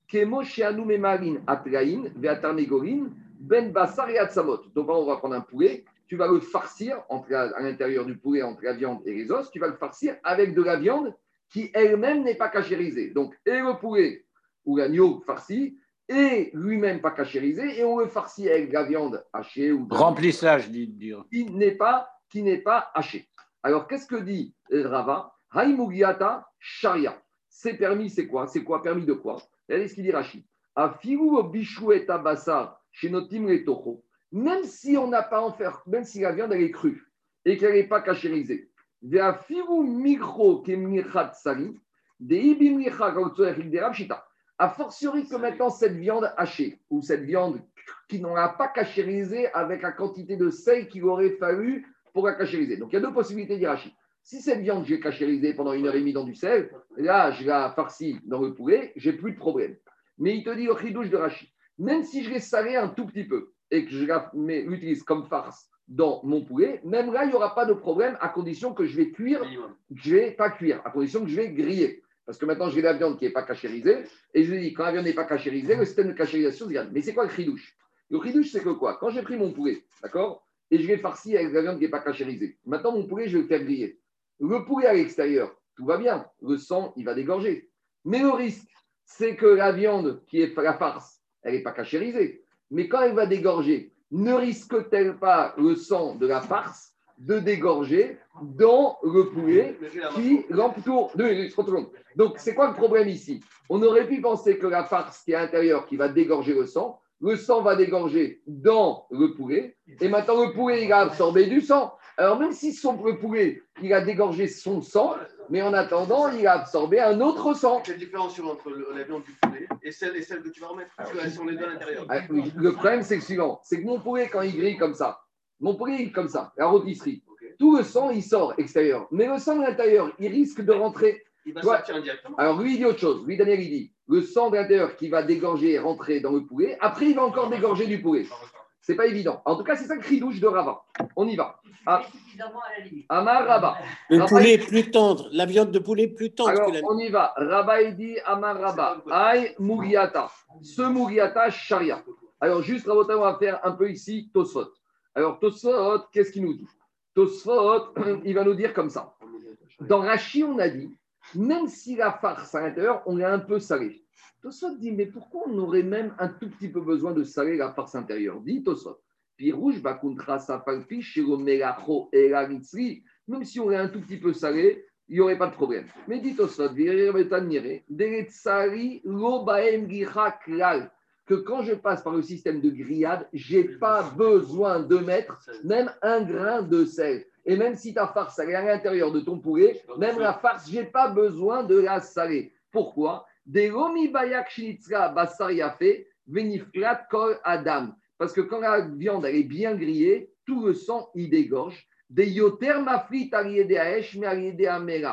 S1: kemo sheanu memarin atrain, veatarnegorin, ben basar et atzamot. Donc, on va prendre un poulet, tu vas le farcir à l'intérieur du poulet, entre la viande et les os, tu vas le farcir avec de la viande qui elle-même n'est pas cachérisée. Donc, et le poulet ou l'agneau farci, et lui-même pas cachérisé, et on le farcit avec de la viande hachée ou de-
S6: Remplissage, dit dire.
S1: qui n'est pas, qui n'est pas haché. Alors, qu'est-ce que dit euh, Rava? Haïmugiata sharia. C'est permis, c'est quoi? C'est quoi? Permis de quoi? Regardez ce qu'il dit Rachid. Afiru bichou et tabassar chez notim les toho. Même si on n'a pas en faire, même si la viande elle est crue et qu'elle n'est pas cachérisée. Ve'afiru micro kemnichat sali. Gautzoerich derab shita. A fortiori que maintenant cette viande hachée ou cette viande qui n'en a pas cachérisé avec la quantité de sel qu'il aurait fallu pour la cachériser. Donc il y a deux possibilités d'Irachi. Si cette viande, j'ai cachérisé pendant une heure et demie dans du sel, là, je la farcis dans le poulet, j'ai plus de problème. Mais il te dit au chidouche de Rachi, même si je l'ai salé un tout petit peu et que je l'utilise comme farce dans mon poulet, même là, il n'y aura pas de problème à condition que je vais cuire je vais pas cuire, à condition que je vais griller. Parce que maintenant, j'ai la viande qui n'est pas cachérisée, et je lui dis, quand la viande n'est pas cachérisée, le système de cachérisation se garde. Mais c'est quoi le chidouche? Le chidouche, c'est que quoi? Quand j'ai pris mon poulet, d'accord Et je l'ai farci avec la viande qui n'est pas cachérisée. Maintenant, mon poulet, je vais le faire griller. Le poulet à l'extérieur, tout va bien. Le sang, il va dégorger. Mais le risque, c'est que la viande qui est la farce, elle n'est pas cachérisée. Mais quand elle va dégorger, ne risque-t-elle pas le sang de la farce? De dégorger dans le poulet qui l'entoure. Deux minutes, 30 secondes. Donc, c'est quoi le problème ici? On aurait pu penser que la farce qui est à l'intérieur, qui va dégorger le sang, le sang va dégorger dans le poulet, et maintenant le poulet, il a absorbé du sang. Alors, même si son, le poulet, il a dégorgé son sang, mais en attendant, il a absorbé un autre sang.
S3: Quelle différence entre la viande du poulet et celle, et celle que tu vas remettre? Parce qu'elles sont les deux à l'intérieur.
S1: Ah, Le problème, c'est le suivant c'est que mon poulet, quand il grille comme ça, mon est comme ça, la rôtisserie, tout le sang, il sort extérieur. Mais le sang de l'intérieur, il risque de rentrer
S3: Il va
S1: Toi-
S3: sortir indirectement.
S1: Alors lui, il dit autre chose. Lui, Daniel, il dit le sang de l'intérieur qui va dégorger et rentrer dans le poulet. Après, il va encore dégorger du poulet. C'est pas évident. En tout cas, c'est ça le cri douche de Rava. On y va. Ah.
S7: Suffisamment à la limite.
S1: Amar Rava.
S5: Le poulet est plus tendre, la viande de poulet est plus tendre
S1: Alors,
S5: que la
S1: on y va. Rava, il dit Amar Rava. Aïe Muriata. Ce Muriata Sharia. Alors, juste, Rabota, on va faire un peu ici Tosfot. Alors, Tosfot, qu'est-ce qu'il nous dit? Tosfot, [clears throat] il va nous dire comme ça. Dans Rachi, on a dit, même si la farce à l'intérieur, on l'a un peu salée. Tosfot dit, mais pourquoi on aurait même un tout petit peu besoin de saler la farce intérieure? Dit Tosfot. Puis rouge, bakuntra safalpi, shiro melacho elaritzri. Même si on l'a un tout petit peu salé, il n'y aurait pas de problème. Mais dit Tosfot, viretanire, deretsari lo baem gicha klal. Que quand je passe par le système de grillade, j'ai pas besoin de mettre même un grain de sel. Et même si ta farce est à l'intérieur de ton poulet, même la farce, j'ai pas besoin de la saler. Pourquoi? Des romi bayak kol adam. Parce que quand la viande est bien grillée, tout le sang il dégorge. Des yoter aesh mais.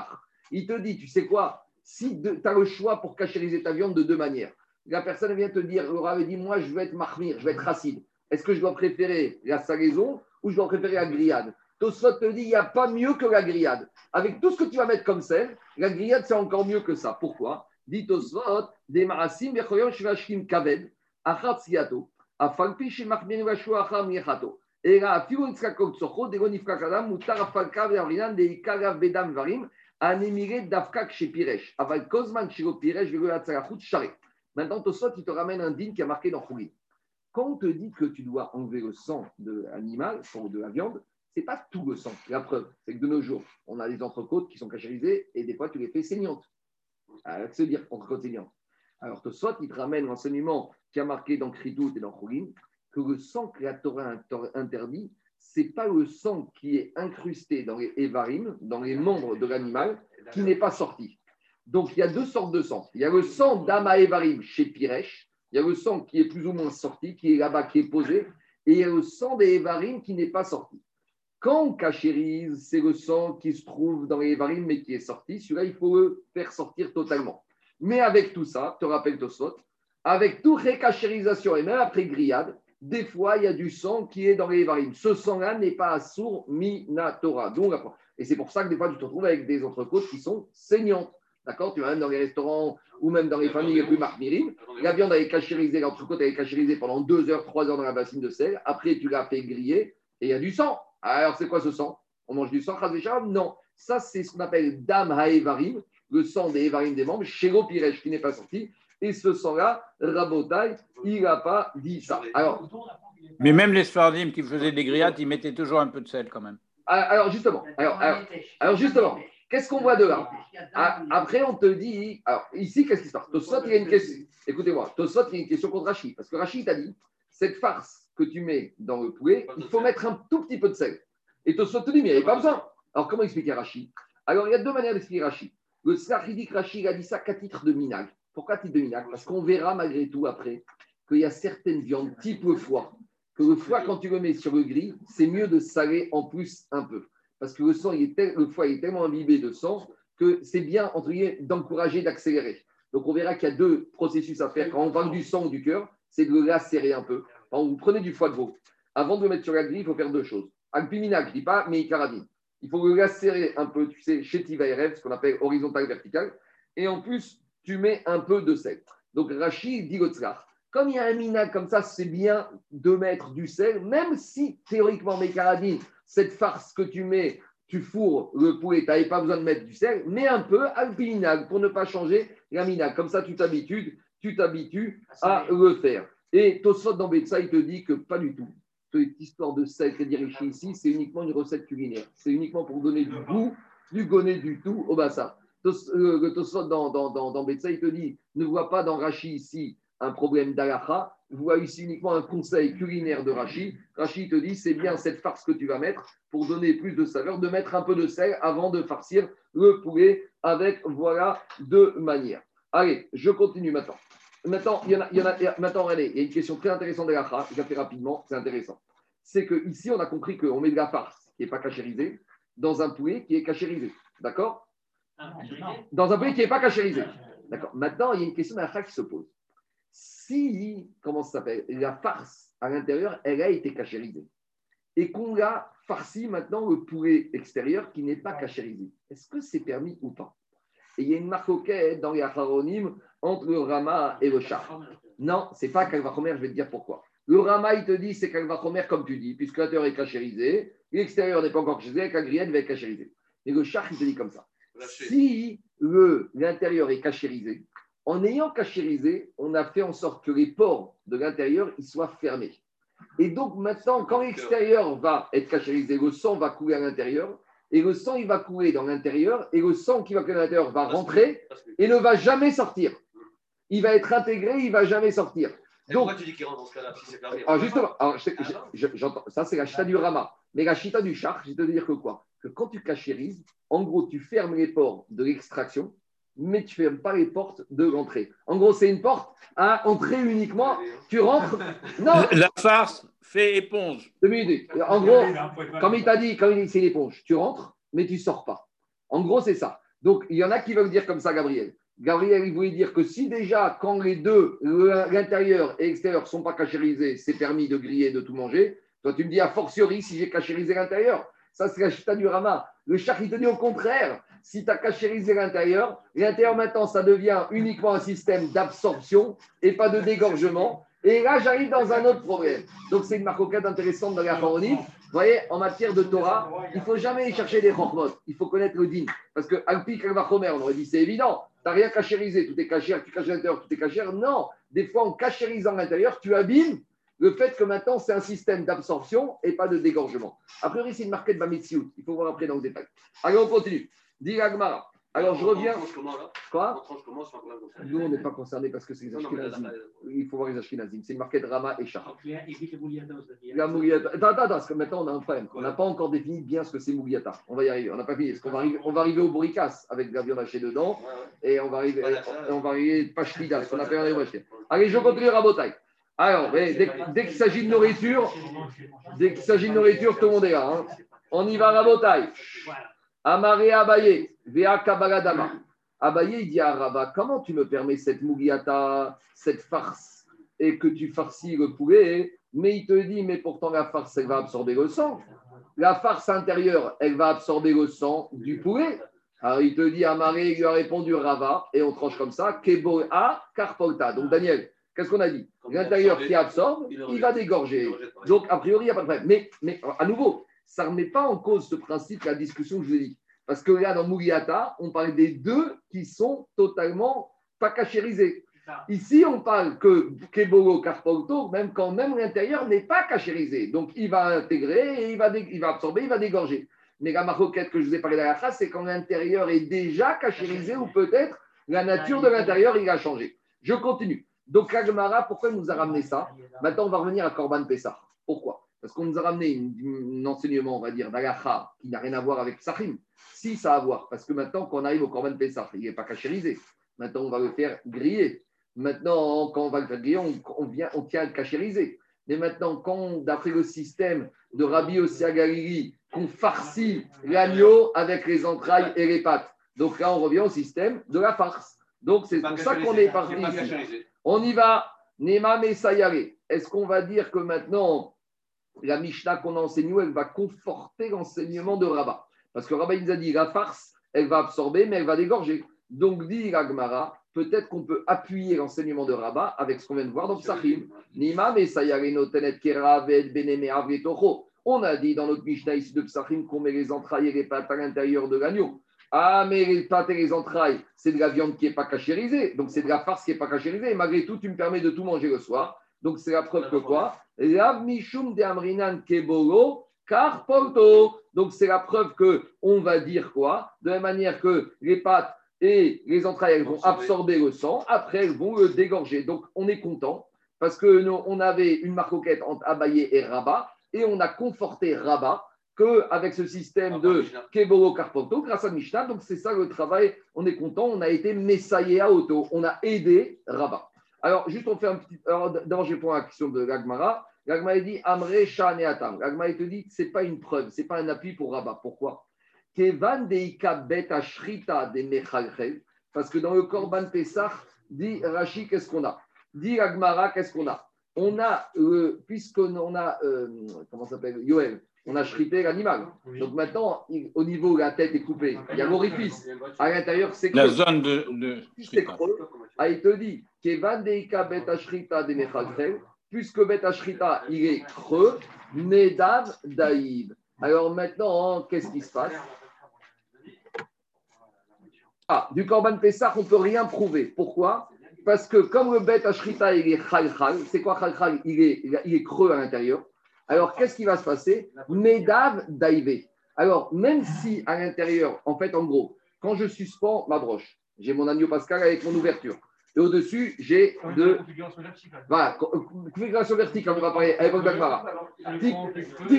S1: Il te dit, tu sais quoi? Si tu as le choix pour cachériser ta viande de deux manières. La personne vient te dire, Laura avait dit, moi je veux être mahmir, je veux être racide. Est-ce que je dois préférer la salaison ou je dois préférer la grillade? Tosfot te dit, il n'y a pas mieux que la grillade. Avec tout ce que tu vas mettre comme sel, la grillade, c'est encore mieux que ça. Pourquoi? Dit Tosfot, des marasim, bechoyon, shvashkim kaved, achat siato, afalpi, shemachmir, vashu, acham, yechato. Et là, afiru, nitzrakot, socho, de gonifka kadam, mutar, afalka, ve'arinan, de ikarav, bedam, varim, anemire, dafkak, chez Piresh. Aval kozman, shiro Piresh, ve'golat, sarachut, sharet. Maintenant, Tosfot, il te ramène un din qui a marqué dans Khouri. Quand on te dit que tu dois enlever le sang de l'animal, de la viande, c'est pas tout le sang. La preuve, c'est que de nos jours, on a des entrecôtes qui sont cachérisées et des fois, tu les fais saignantes. Avec se dire entrecôte saignante. Alors, soit il te ramène l'enseignement qui a marqué dans Kritout et dans Khourin, que le sang que la Torah inter- interdit, c'est pas le sang qui est incrusté dans les évarim, dans les membres de l'animal, qui n'est pas sorti. Donc, il y a deux sortes de sang. Il y a le sang d'Ama Evarim chez Piresh, il y a le sang qui est plus ou moins sorti, qui est là-bas, qui est posé, et il y a le sang des Evarim qui n'est pas sorti. Quand on cachérise, c'est le sang qui se trouve dans les Evarim, mais qui est sorti. Celui-là, il faut le faire sortir totalement. Mais avec tout ça, te rappelles Tosfot, avec toute récachérisation et même après grillade, des fois, il y a du sang qui est dans les varim. Ce sang-là n'est pas assour minatora. Donc, et c'est pour ça que des fois, tu te retrouves avec des entrecôtes qui sont saignantes. D'accord? Tu vas même dans les restaurants ou même dans les familles les plus marmirines. La viande elle est cachérisée, l'entrecôte elle est cachérisée pendant 2 heures, 3 heures dans la bassine de sel. Après, tu l'as fait griller et il y a du sang. Alors, c'est quoi ce sang? On mange du sang, Chazvécham Non. Ça, c'est ce qu'on appelle dam haevarim, le sang des evarim des membres, chez Piresh qui n'est pas sorti. Et ce sang-là, Rabotai, il n'a pas dit ça. Alors,
S6: Mais même les Sfardim qui faisaient des grillades, ils mettaient toujours un peu de sel quand même.
S1: ah, alors justement, alors, alors, alors, justement, qu'est-ce qu'on voit de là? Ah, Après, on te dit. Alors, ici, qu'est-ce qui se passe? Tosot, il y a une question. Écoutez-moi, Tosot, il y a une question contre Rachid. Parce que Rachid t'a dit cette farce que tu mets dans le poulet, il faut mettre un tout petit peu de sel. Et Tosot te dit mais il n'y a pas besoin. Alors, comment expliquer Rachid? Alors, il y a deux manières d'expliquer Rachid. Le Sachidik Rachid a dit ça qu'à titre de minag. Pourquoi titre de minag? Parce qu'on verra malgré tout après qu'il y a certaines viandes, type le foie, que le foie, quand tu le mets sur le grill, c'est mieux de saler en plus un peu. Parce que le, sang, est le foie est tellement imbibé de sang que c'est bien, entre guillemets, d'encourager, d'accélérer. Donc on verra qu'il y a deux processus à faire. Quand on parle du sang ou du cœur, c'est de le lacérer un peu. Quand vous prenez du foie de veau, avant de le mettre sur la grille, il faut faire deux choses. Alpimina, je ne dis pas, mais carabine. Il faut le lacérer un peu, tu sais, chez Tivaïrev, ce qu'on appelle horizontal vertical. Et en plus, tu mets un peu de sel. Donc Rachid dit comme il y a un minag comme ça, c'est bien de mettre du sel, même si théoriquement, mes carabines, cette farce que tu mets, tu fourres le poulet, tu n'avais pas besoin de mettre du sel, mais un peu alpinag pour ne pas changer la minag. Comme ça, tu t'habitues, tu t'habitues à le faire. Et Tosfot dans Betsa, il te dit que pas du tout. Cette histoire de sel qui est dirigée ici, c'est uniquement une recette culinaire. C'est uniquement pour donner du goût, du gonnet du tout au bassin. Euh, Le Tosfot dans, dans, dans, dans Betsa, il te dit ne vois pas dans Rachi ici un problème d'alacha, vois ici uniquement un conseil culinaire de Rachi. Rachi te dit c'est bien cette farce que tu vas mettre pour donner plus de saveur, de mettre un peu de sel avant de farcir le poulet avec voilà deux manières. Allez, je continue maintenant. Maintenant, il y en a, il y en a- maintenant, allez, il y a une question très intéressante de la je la fais rapidement, c'est intéressant. C'est que ici, on a compris qu'on met de la farce qui n'est pas cachérisée dans un poulet qui est cachérisé. D'accord? Dans un poulet qui n'est pas cachérisé. D'accord. Maintenant, il y a une question de la qui se pose. Si, comment ça s'appelle, la farce à l'intérieur, elle a été cachérisée et qu'on l'a farci maintenant le poulet extérieur qui n'est pas cachérisé, est-ce que c'est permis ou pas? Et il y a une marque dans les acharonymes entre le Rama et le char. Non, c'est pas Kalvachomer, je vais te dire pourquoi. Le Rama, il te dit c'est Kalvachomer comme tu dis, puisque l'intérieur est cachérisé, l'extérieur n'est pas encore cachérisé, avec la grillade va être cachérisé. Mais le char, il te dit comme ça. Si l'intérieur est cachérisé, en ayant cachérisé, on a fait en sorte que les pores de l'intérieur ils soient fermés. Et donc maintenant, quand l'extérieur va être cachérisé, le sang va couler à l'intérieur, et le sang il va couler dans l'intérieur, et le sang qui va couler à l'intérieur va rentrer et ne va jamais sortir. Il va être intégré, il va jamais sortir. Donc-
S3: pourquoi tu dis qu'il rentre dans ce cas-là si c'est permis
S1: Alors justement, alors, je- je- je- j'entends, ça c'est la chita du Rama. Mais la chita du char, je vais te dire que quoi? Que quand tu cachérises, en gros, tu fermes les portes de l'extraction, mais tu ne fermes pas les portes de l'entrée. En gros, c'est une porte à entrer uniquement. Tu rentres. [laughs] Non,
S6: La farce fait éponge.
S1: deux minutes. En gros, comme il t'a dit, quand il dit c'est l'éponge, tu rentres, mais tu sors pas. En gros, c'est ça. Donc, il y en a qui veulent dire comme ça, Gabriel. Gabriel, il voulait dire que si déjà, quand les deux, l'intérieur et l'extérieur, ne sont pas cachérisés, c'est permis de griller, de tout manger, toi, tu me dis a fortiori si j'ai cachérisé l'intérieur. Ça, c'est la chita du Rama. Le char, il te dit au contraire. Si tu as cachérisé l'intérieur, l'intérieur maintenant, ça devient uniquement un système d'absorption et pas de dégorgement. Et là, j'arrive dans un autre problème. Donc, c'est une marcoquette intéressante dans la. Vous voyez, en matière de Torah, il ne faut jamais chercher des chormot. Il faut connaître le din. Parce que Alpi Kalvachomer, on aurait dit c'est évident. Tu n'as rien cachérisé, tout est caché, tu caches l'intérieur, tout est caché. Non, des fois, en cachérisant l'intérieur, tu abîmes le fait que maintenant, c'est un système d'absorption et pas de dégorgement. A priori, c'est une marquette Bamitsiout. Il faut voir après dans le détail. Allez, on continue. Dis Agmara. Alors, je
S3: On-
S1: reviens.
S3: On tranche comment là On
S1: Quoi Nous, on n'est pas concernés parce que c'est les Ashkenazim. Il faut voir les Ashkenazim. C'est une marquette Rama et
S5: aussi.
S1: La Mouliata. Attends, attends, attends, parce que maintenant on a un problème. On n'a pas encore défini bien ce que c'est Mouliata. On va y arriver. On n'a pas fini. Parce qu'on va arriver, on va arriver au bourricas avec de la viande hachée dedans. Et on va arriver,
S3: Voilà,
S1: on va arriver Pachlida, ce qu'on appelle un Pachlida. Allez, je continue Rabotaille. Alors, dès, dès qu'il s'agit de nourriture, dès qu'il s'agit de nourriture, tout le monde est là. hein. On y va Rabotaille. Amaré Abaye, Vea Kabaladama. Abaye, il dit à Rava, comment tu me permets cette mougiata, cette farce, et que tu farcis le poulet Mais il te dit, mais pourtant la farce, elle va absorber le sang. La farce intérieure, elle va absorber le sang du poulet. Alors il te dit, Amaré, il lui a répondu Rava, et on tranche comme ça, Keboa Karpolta. Donc Daniel, qu'est-ce qu'on a dit? L'intérieur qui absorbe, il va dégorger. Donc, a priori, il n'y a pas de problème. Mais, mais à nouveau, ça ne remet pas en cause ce principe, la discussion que je vous ai dit. Parce que là, dans Mouliata, on parle des deux qui sont totalement pas cachérisés. Ici, on parle que Kebolo Carpolto, même quand même l'intérieur n'est pas cachérisé. Donc, il va intégrer, et il, va absorber, il va dégorger. Mais la maroquette que je vous ai parlé de la phrase, c'est quand l'intérieur est déjà cachérisé ou peut-être la nature de l'intérieur, il a changé. Je continue. Donc, Agmara, pourquoi il nous a ramené ça? Maintenant, on va revenir à Corban Pessah. Pourquoi? Parce qu'on nous a ramené un enseignement, on va dire, d'Alacha qui n'a rien à voir avec Sahim. Si, ça a à voir. Parce que maintenant, quand on arrive au Corban Pessah, il n'est pas cachérisé. Maintenant, on va le faire griller. Maintenant, quand on va le faire griller, on, on vient, on tient à le cachériser. Mais maintenant, quand, d'après le système de Rabbi Ossia Galili, qu'on farcit l'agneau avec les entrailles et les pattes. Donc là, on revient au système de la farce. Donc c'est pour ça qu'on est parti ici. On y va. Nema Messayare. Est-ce qu'on va dire que maintenant, la Mishnah qu'on a enseignée, elle va conforter l'enseignement de Rabat Parce que Rabat, nous a dit, la farce, elle va absorber, mais elle va dégorger. Donc, dit Ragmara, peut-être qu'on peut appuyer l'enseignement de Rabat avec ce qu'on vient de voir dans Psachim. Nima. On a dit dans notre Mishnah ici de Psachim qu'on met les entrailles et les pattes à l'intérieur de l'agneau. Ah, mais les pattes et les entrailles, c'est de la viande qui n'est pas cachérisée. Donc, c'est de la farce qui n'est pas cachérisée. Et malgré tout, tu me permets de tout manger le soir. Donc, c'est la preuve que quoi? Lav mishum de amrinan kebolo. Donc, c'est la preuve que on va dire quoi? De la manière que les pattes et les entrailles, elles vont absorber le sang. Après, elles vont le dégorger. Donc, on est content parce que nous, on avait une marcoquette entre Abaye et Rabat. Et on a conforté Rabat qu'avec ce système de Kebolo Carpoto, grâce à Mishnah. Donc, c'est ça le travail. On est content. On a été messaillé à auto. On a aidé Rabat. Alors, juste on fait un petit. Alors, d'abord, je réponds à la question de Gagmara. Gagmara dit Amre Shane Atam. Gagmara te dit c'est pas une preuve, c'est pas un appui pour Rabat. Pourquoi? Kevan deika bet ashrita de mechalchel. Parce que dans le Korban Pesach, dit Rashi, qu'est-ce qu'on a? Dit Gagmara, qu'est-ce qu'on a? On a, euh, puisqu'on a, euh, comment ça s'appelle? Yoel, on a shrité l'animal. Donc maintenant, il- au niveau où la tête est coupée, il y a l'orifice. À l'intérieur, c'est
S6: La zone de. de...
S1: C'est creux. Ah, il te dit, Kevan deika bet ashrita de mechalchel. Puisque bet ashrita, il est creux, nedav daïb. Alors maintenant, qu'est-ce qui se passe? Ah, du Korban Pessah, on ne peut rien prouver. Pourquoi? Parce que comme le bête Ashrita, il est chal c'est quoi chal il est, il est- creux à l'intérieur. Alors, qu'est-ce qui va se passer? Medav daïvé. Alors, même si à l'intérieur, en fait, en gros, quand je suspends ma broche, j'ai mon agneau pascal avec mon ouverture. Et au-dessus, j'ai deux.
S4: la configuration verticale.
S1: Voilà, co- configuration verticale, on va parler à l'époque tic.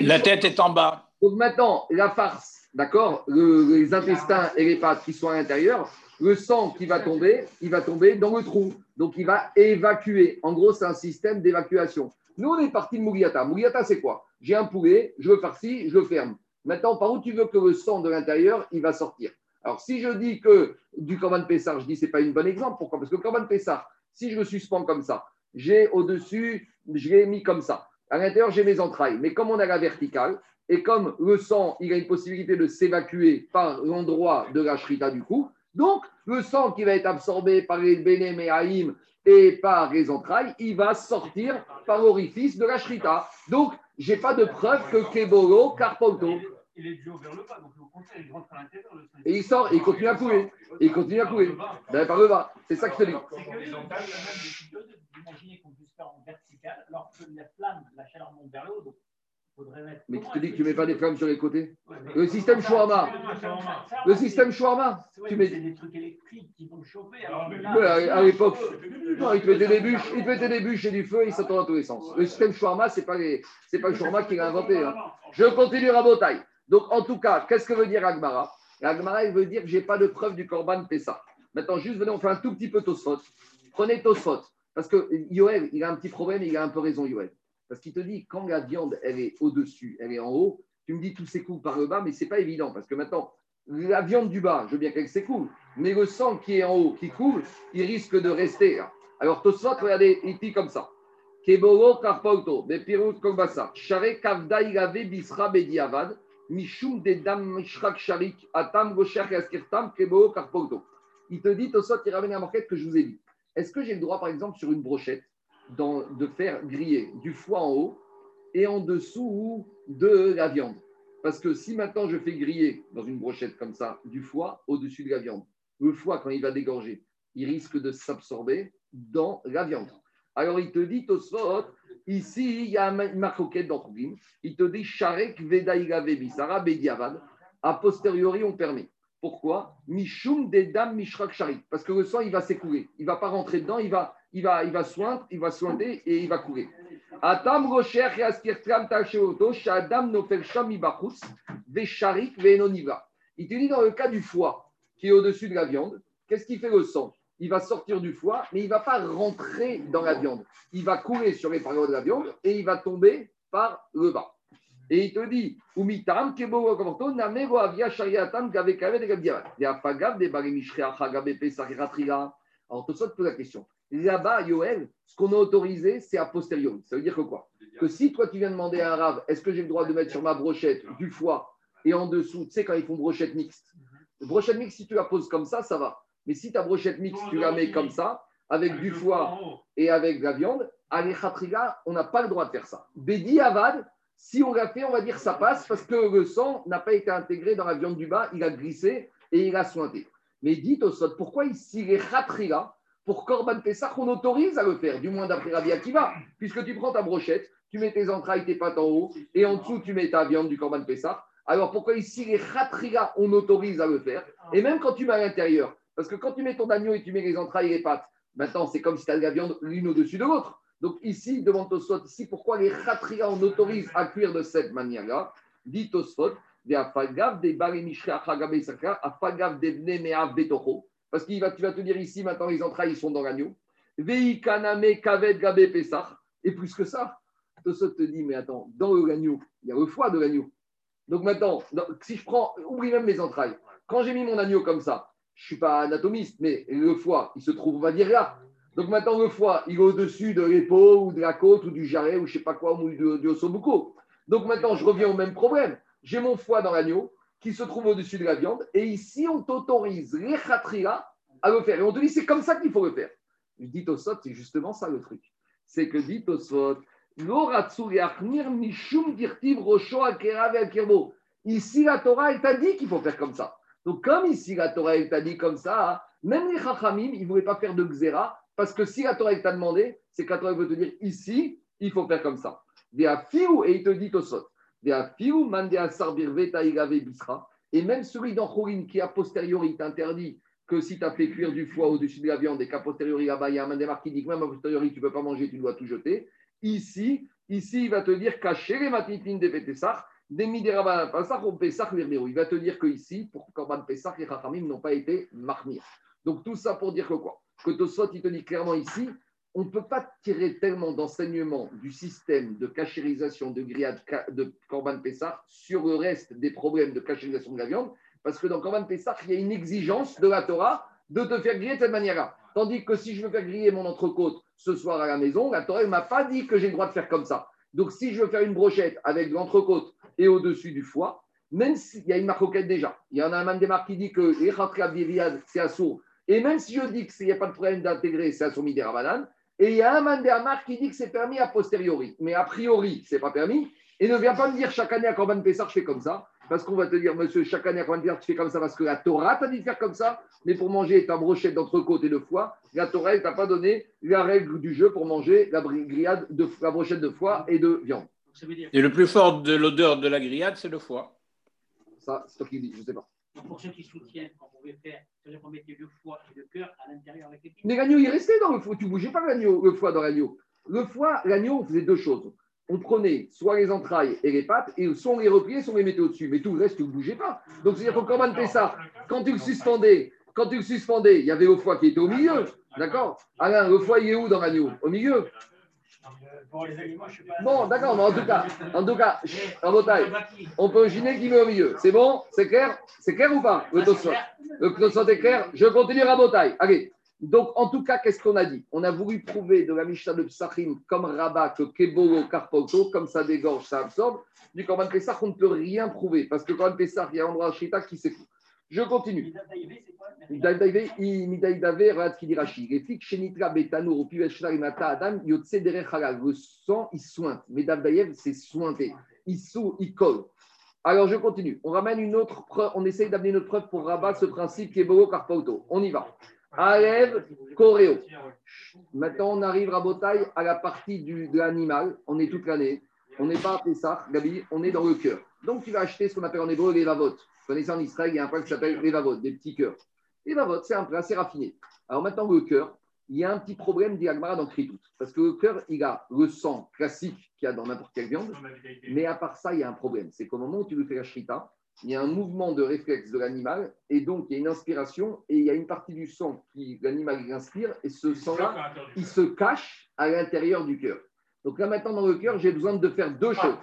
S6: La tête est en bas.
S1: Donc maintenant, la farce, d'accord, le- les intestins et les pattes qui sont à l'intérieur, le sang qui va tomber, il va tomber dans le trou. Donc il va évacuer. En gros, c'est un système d'évacuation. Nous, on est parti de Mouliata. Mouliata, c'est quoi? J'ai un poulet, je le farcis, je le ferme. Maintenant, par où tu veux que le sang de l'intérieur, il va sortir? Alors, si je dis que du Corban Pessar, je dis c'est pas une bonne exemple. Pourquoi? Parce que le Corban Pessar, si je le suspends comme ça, j'ai au-dessus, je l'ai mis comme ça. À l'intérieur, j'ai mes entrailles. Mais comme on a la verticale, et comme le sang, il a une possibilité de s'évacuer par l'endroit de la shrita du cou, donc le sang qui va être absorbé par les bénem et et par les entrailles, il va sortir par l'orifice de la shrita. Donc, j'ai pas de preuve que Kebolo, Carpolto.
S4: Il est dû vers le bas, donc au contraire, il rentre à l'intérieur.
S1: Et il sort et il continue à couler. Et il continue à couler. Ben, par le bas. C'est ça que je te dis.
S7: C'est que les ontages, la même décision d'imaginer qu'on puisse faire en vertical, alors que la flamme, la chaleur monte vers le haut.
S1: Mais qui te dit que tu mets pas des flammes sur les côtés Le système shawarma. Le système shawarma. Tu mets.
S7: C'est des trucs électriques qui vont chauffer.
S1: À l'époque, non, il te mettait des bûches, il te mettait des bûches et du feu, il s'attend dans tous les sens. Le système shawarma, c'est pas les, c'est pas le shawarma qui l'a inventé. hein. Je continue à Botaï. Donc, en tout cas, qu'est-ce que veut dire Agmara? Agmara, il veut dire que j'ai pas de preuve du Corban Pessa. Maintenant, juste venez, on fait un tout petit peu Tosfot. Prenez Tosfot. Parce que Yoel, il a un petit problème, il a un peu raison, Yoel. Parce qu'il te dit, quand la viande, elle est au-dessus, elle est en haut, tu me dis tous ces coups par le bas, mais c'est pas évident. Parce que maintenant, la viande du bas, je veux bien qu'elle s'écoule, mais le sang qui est en haut, qui coule, il risque de rester. Alors, Tosfot, regardez, il dit comme ça. Share bisra dedam mishrak sharik, karpauto. Il te dit, Tosfot, il ramène la marquette que je vous ai dit. Est-ce que j'ai le droit, par exemple, sur une brochette, de faire griller du foie en haut et en dessous de la viande? Parce que si maintenant je fais griller dans une brochette comme ça du foie au-dessus de la viande, le foie, quand il va dégorger, il risque de s'absorber dans la viande. Alors il te dit, Tosfot, ici, il y a une marcoquette dans. Il te dit, Sharek Vedaïga Vebi, Sarah Bediavad. A posteriori, on permet. Pourquoi? Mishum Dedam Mishrak Sharik. Parce que le sang, il va s'écouler. Il ne va pas rentrer dedans, il va, il va, il va soindre, il va sointer et il va couler. Atam Rocher Yaskirtram Tacheoto, Shadam Nofel Shamibachus, Vesharik Venoniva. Il te dit dans le cas du foie qui est au-dessus de la viande, qu'est-ce qui fait le sang? Il va sortir du foie, mais il ne va pas rentrer dans la viande. Il va couler sur les parois de la viande et il va tomber par le bas. Et il te dit, Umitam, Kebo, Kavorto, Namego, Avia, Shariatam, Gabe, Kave, de Gabdiavat. Il y a pas Gab, des Barimishre, Gabe, Pesach, Ratriga. Alors, tout ça te pose la question. Là-bas, Yoel, ce qu'on a autorisé, c'est a posteriori. Ça veut dire que quoi? Que si toi, tu viens demander à un rave, est-ce que j'ai le droit de mettre sur ma brochette du foie et en dessous, tu sais, quand ils font brochette mixte, brochette mixte, si tu la poses comme ça, ça va. Mais si ta brochette mixte, tu la mets comme ça, avec du foie et avec de la viande, à l'Echatriga, on n'a pas le droit de faire ça. Bédi Avad, si on l'a fait, on va dire ça passe parce que le sang n'a pas été intégré dans la viande du bas, il a glissé et il a sointé. Mais dites au sol, pourquoi ici les Khatriga, pour Korban Pessah, on autorise à le faire, du moins d'après Rabbi Akiva, puisque tu prends ta brochette, tu mets tes entrailles, tes pâtes en haut, et en dessous, tu mets ta viande du Korban Pessah. Alors pourquoi ici les Khatriga, on autorise à le faire? Et même quand tu mets à l'intérieur, parce que quand tu mets ton agneau et tu mets les entrailles et les pâtes, maintenant c'est comme si tu as de la viande l'une au-dessus de l'autre. Donc ici, devant Tosfot, ici, pourquoi les Khatriga, on autorise à cuire de cette manière-là? Dit Tosfot. Parce qu'il va, tu vas te dire ici, maintenant, les entrailles, sont dans l'agneau. Et plus que ça, Tosfot te dit, mais attends, dans l'agneau, il y a le foie de l'agneau. Donc maintenant, si je prends, oublie même mes entrailles. Quand j'ai mis mon agneau comme ça, je ne suis pas anatomiste, mais le foie, il se trouve, on va dire là. Donc maintenant, le foie, il est au-dessus de l'épaule ou de la côte ou du jarret ou je ne sais pas quoi, ou du, du. Donc maintenant, je reviens au même problème. J'ai mon foie dans l'agneau qui se trouve au-dessus de la viande et ici, on t'autorise les à le faire. Et on te dit, c'est comme ça qu'il faut le faire. Dis Tosot, c'est justement ça le truc. C'est que dit Tosot. Ici, la Torah, elle t'a dit qu'il faut faire comme ça. Donc, comme ici, la Torah, elle t'a dit comme ça, même les Chachamim, ils ne voulaient pas faire de Xéra, parce que si la Torah, t'a demandé, c'est que la Torah veut te dire ici, il faut faire comme ça. Et il te dit Tosot. Et même celui dans Chorin qui, a posteriori, t'interdit que si tu as fait cuire du foie au-dessus de la viande et qu'à posteriori, là-bas, il y a un mandemar qui dit que même a posteriori, tu ne peux pas manger, tu dois tout jeter. Ici, ici, il va te dire cacher les matipines des Pétessar, Il va te dire que ici, pour Korban Pessah, les Chachamim n'ont pas été marmir. Donc tout ça pour dire que quoi? Que Tosot, il te dit clairement ici, on ne peut pas tirer tellement d'enseignements du système de cachérisation de grillade de Korban Pessah sur le reste des problèmes de cachérisation de la viande, parce que dans Korban Pessah, il y a une exigence de la Torah de te faire griller de cette manière-là. Tandis que si je veux faire griller mon entrecôte ce soir à la maison, la Torah ne m'a pas dit que j'ai le droit de faire comme ça. Donc si je veux faire une brochette avec de l'entrecôte et au-dessus du foie, même s'il y a une marcoquette déjà, il y en a un mandémar qui dit que c'est assourd, et même si je dis qu'il n'y a pas de problème d'intégrer, c'est assourd et il y a un mandémar qui dit que c'est permis a posteriori, mais a priori, c'est pas permis, et ne viens pas me dire chaque année à Corban Pessar, je fais comme ça, parce qu'on va te dire, monsieur, chaque année à Corban Pessar, tu fais comme ça parce que la Torah t'a dit de faire comme ça, mais pour manger ta brochette d'entrecôte et de foie, la Torah t'a pas donné la règle du jeu pour manger la, de, la brochette de foie et de viande.
S7: Donc, ça veut dire
S6: Et le plus fort de l'odeur de la grillade, c'est le foie.
S1: Ça, c'est toi qui dis, je ne sais pas.
S7: pour ceux qui soutiennent qu'on pouvait faire, c'est-à-dire qu'on mettait le foie et le cœur à l'intérieur avec les pieds.
S1: Mais l'agneau, il restait dans le foie. Tu ne bougeais pas l'agneau, le foie dans l'agneau. Le foie, l'agneau, on faisait deux choses. On prenait soit les entrailles et les pattes, et soit on les repliait, soit on les mettait au-dessus. Mais tout le reste, tu ne bougeais pas. Donc, c'est-à-dire que Corban Pessah, quand tu le suspendais, quand tu le suspendais, il y avait le foie qui était au milieu. D'accord? Alain, le foie, il est où dans l'agneau? Au milieu.
S7: Pour les aliments, je ne suis pas.
S1: Bon, d'accord, mais en tout cas, en tout cas, Rabotai, on peut imaginer qu'il met au milieu. C'est bon? C'est clair? C'est clair ou pas? Le Tosfot est clair? Je continue Rabotai. Allez. Donc, en tout cas, qu'est-ce qu'on a dit? On a voulu prouver de la Mishnah de Psachim comme Rabat que Kebolo, Karpoto, comme ça dégorge, ça absorbe. Du Korban Pessah, on ne peut rien prouver parce que Korban Pessah, il y a un endroit à Shita qui s'écoule. Je continue. Le sang, il sointe. Mais c'est sointé. Il sou, il colle. Alors, je continue. On ramène une autre preuve. On essaye d'amener une autre preuve pour rabattre ce principe qui est Bogo Karpauto. On y va. Alev, Coréo. Maintenant, on arrive à Botaille à la partie du, de l'animal. On est toute l'année. On n'est pas à Pessah, Gabi, on est dans le cœur. Donc, tu vas acheter ce qu'on appelle en hébreu les vavotes. Vous connaissez en Israël, il y a un plat qui s'appelle les vavotes, des petits cœurs. Les vavotes, c'est un plat assez raffiné. Alors maintenant, le cœur, il y a un petit problème d'Iagmara dans Kritout. Parce que le cœur, il a le sang classique qu'il y a dans n'importe quelle viande. Mais à part ça, il y a un problème. C'est qu'au moment où tu lui fais la shrita, il y a un mouvement de réflexe de l'animal et donc il y a une inspiration et il y a une partie du sang qui l'animal inspire et ce sang-là, il se cache à l'intérieur du cœur. Donc là maintenant dans le cœur, j'ai besoin de faire deux choses.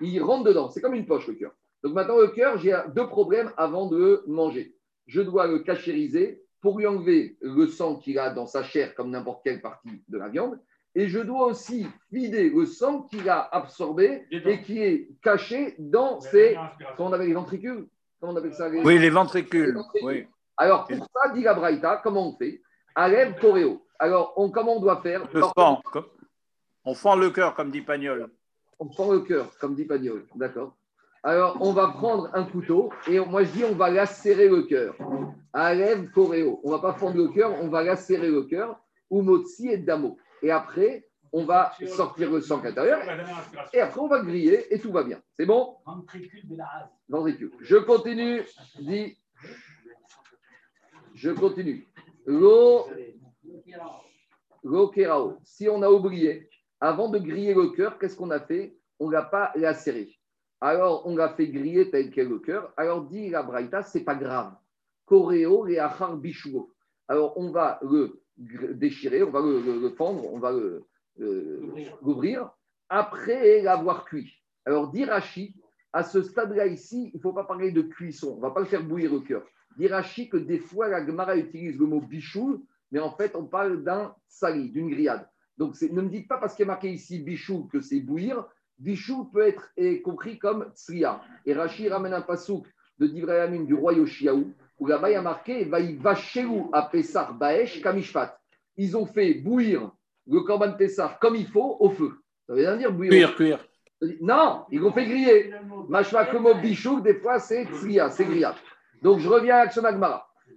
S1: Il rentre dedans, c'est comme une poche le cœur. Donc maintenant le cœur, j'ai deux problèmes avant de le manger. Je dois le cachériser pour lui enlever le sang qu'il a dans sa chair comme n'importe quelle partie de la viande. Et je dois aussi vider le sang qu'il a absorbé et qui est caché dans ses. Comment on appelle les ventricules? Comment on appelle ça les-
S6: Oui, les ventricules. Oui.
S1: Alors, pour ça, dit la Braïta, comment on fait? Alem Coréo. Alors, on, comment on doit faire?
S6: Le fend. comme- On fend le cœur, comme dit Pagnol.
S1: On prend le cœur, comme dit Pagnol. D'accord Alors, on va prendre un couteau et moi, je dis, on va lacérer le cœur. Alem Coréo. On va pas fendre le cœur, on va lacérer le cœur. Umotsi et Damo. Et après, on va sortir le sang à l'intérieur. Et après, on va griller et tout va bien. C'est bon?
S7: Ventricule.
S1: Je continue, dit. Je continue. L'eau. Si on a oublié, avant de griller le cœur, qu'est-ce qu'on a fait? On ne l'a pas lacéré. Alors, on l'a fait griller tel quel le cœur. Alors, dit la Braïta, c'est pas grave. Coréo et achar bishuo. Alors, on va le déchirer, on va le, le- le fendre, on va le- l'ouvrir après l'avoir cuit. Alors, dit Rashi, à ce stade-là ici, il ne faut pas parler de cuisson. On ne va pas le faire bouillir au cœur. Dit Rashi que des fois, la Gemara utilise le mot bichou, mais en fait, on parle d'un sali, d'une grillade. Donc, ne me dites pas parce qu'il est marqué ici bichou que c'est bouillir. Bichou peut être compris comme tsria. Et Rashi ramène un pasouk de Divrei Amin du roi Yoshiaou, où là-bas il y a marqué Vaïvachelu à Pessar Baesh Kamishpat. Ils ont fait bouillir le Korban Pessar comme il faut au feu. Ça veut rien dire bouillir.
S6: Cuire, cuire.
S1: Non, ils l'ont fait griller. Machma como bichou, des fois c'est tsria, c'est grillade. Donc je reviens à.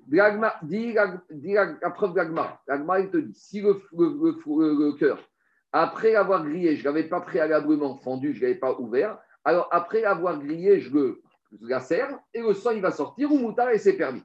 S1: L'Agma- Dis la, preuve d'Agmara. L'Agmara, il te dit si le, le- le- le cœur, après avoir grillé, je ne l'avais pas préalablement fendu, je ne l'avais pas ouvert, alors après avoir grillé, je le je la serre et le sang il va sortir ou moutar et c'est permis.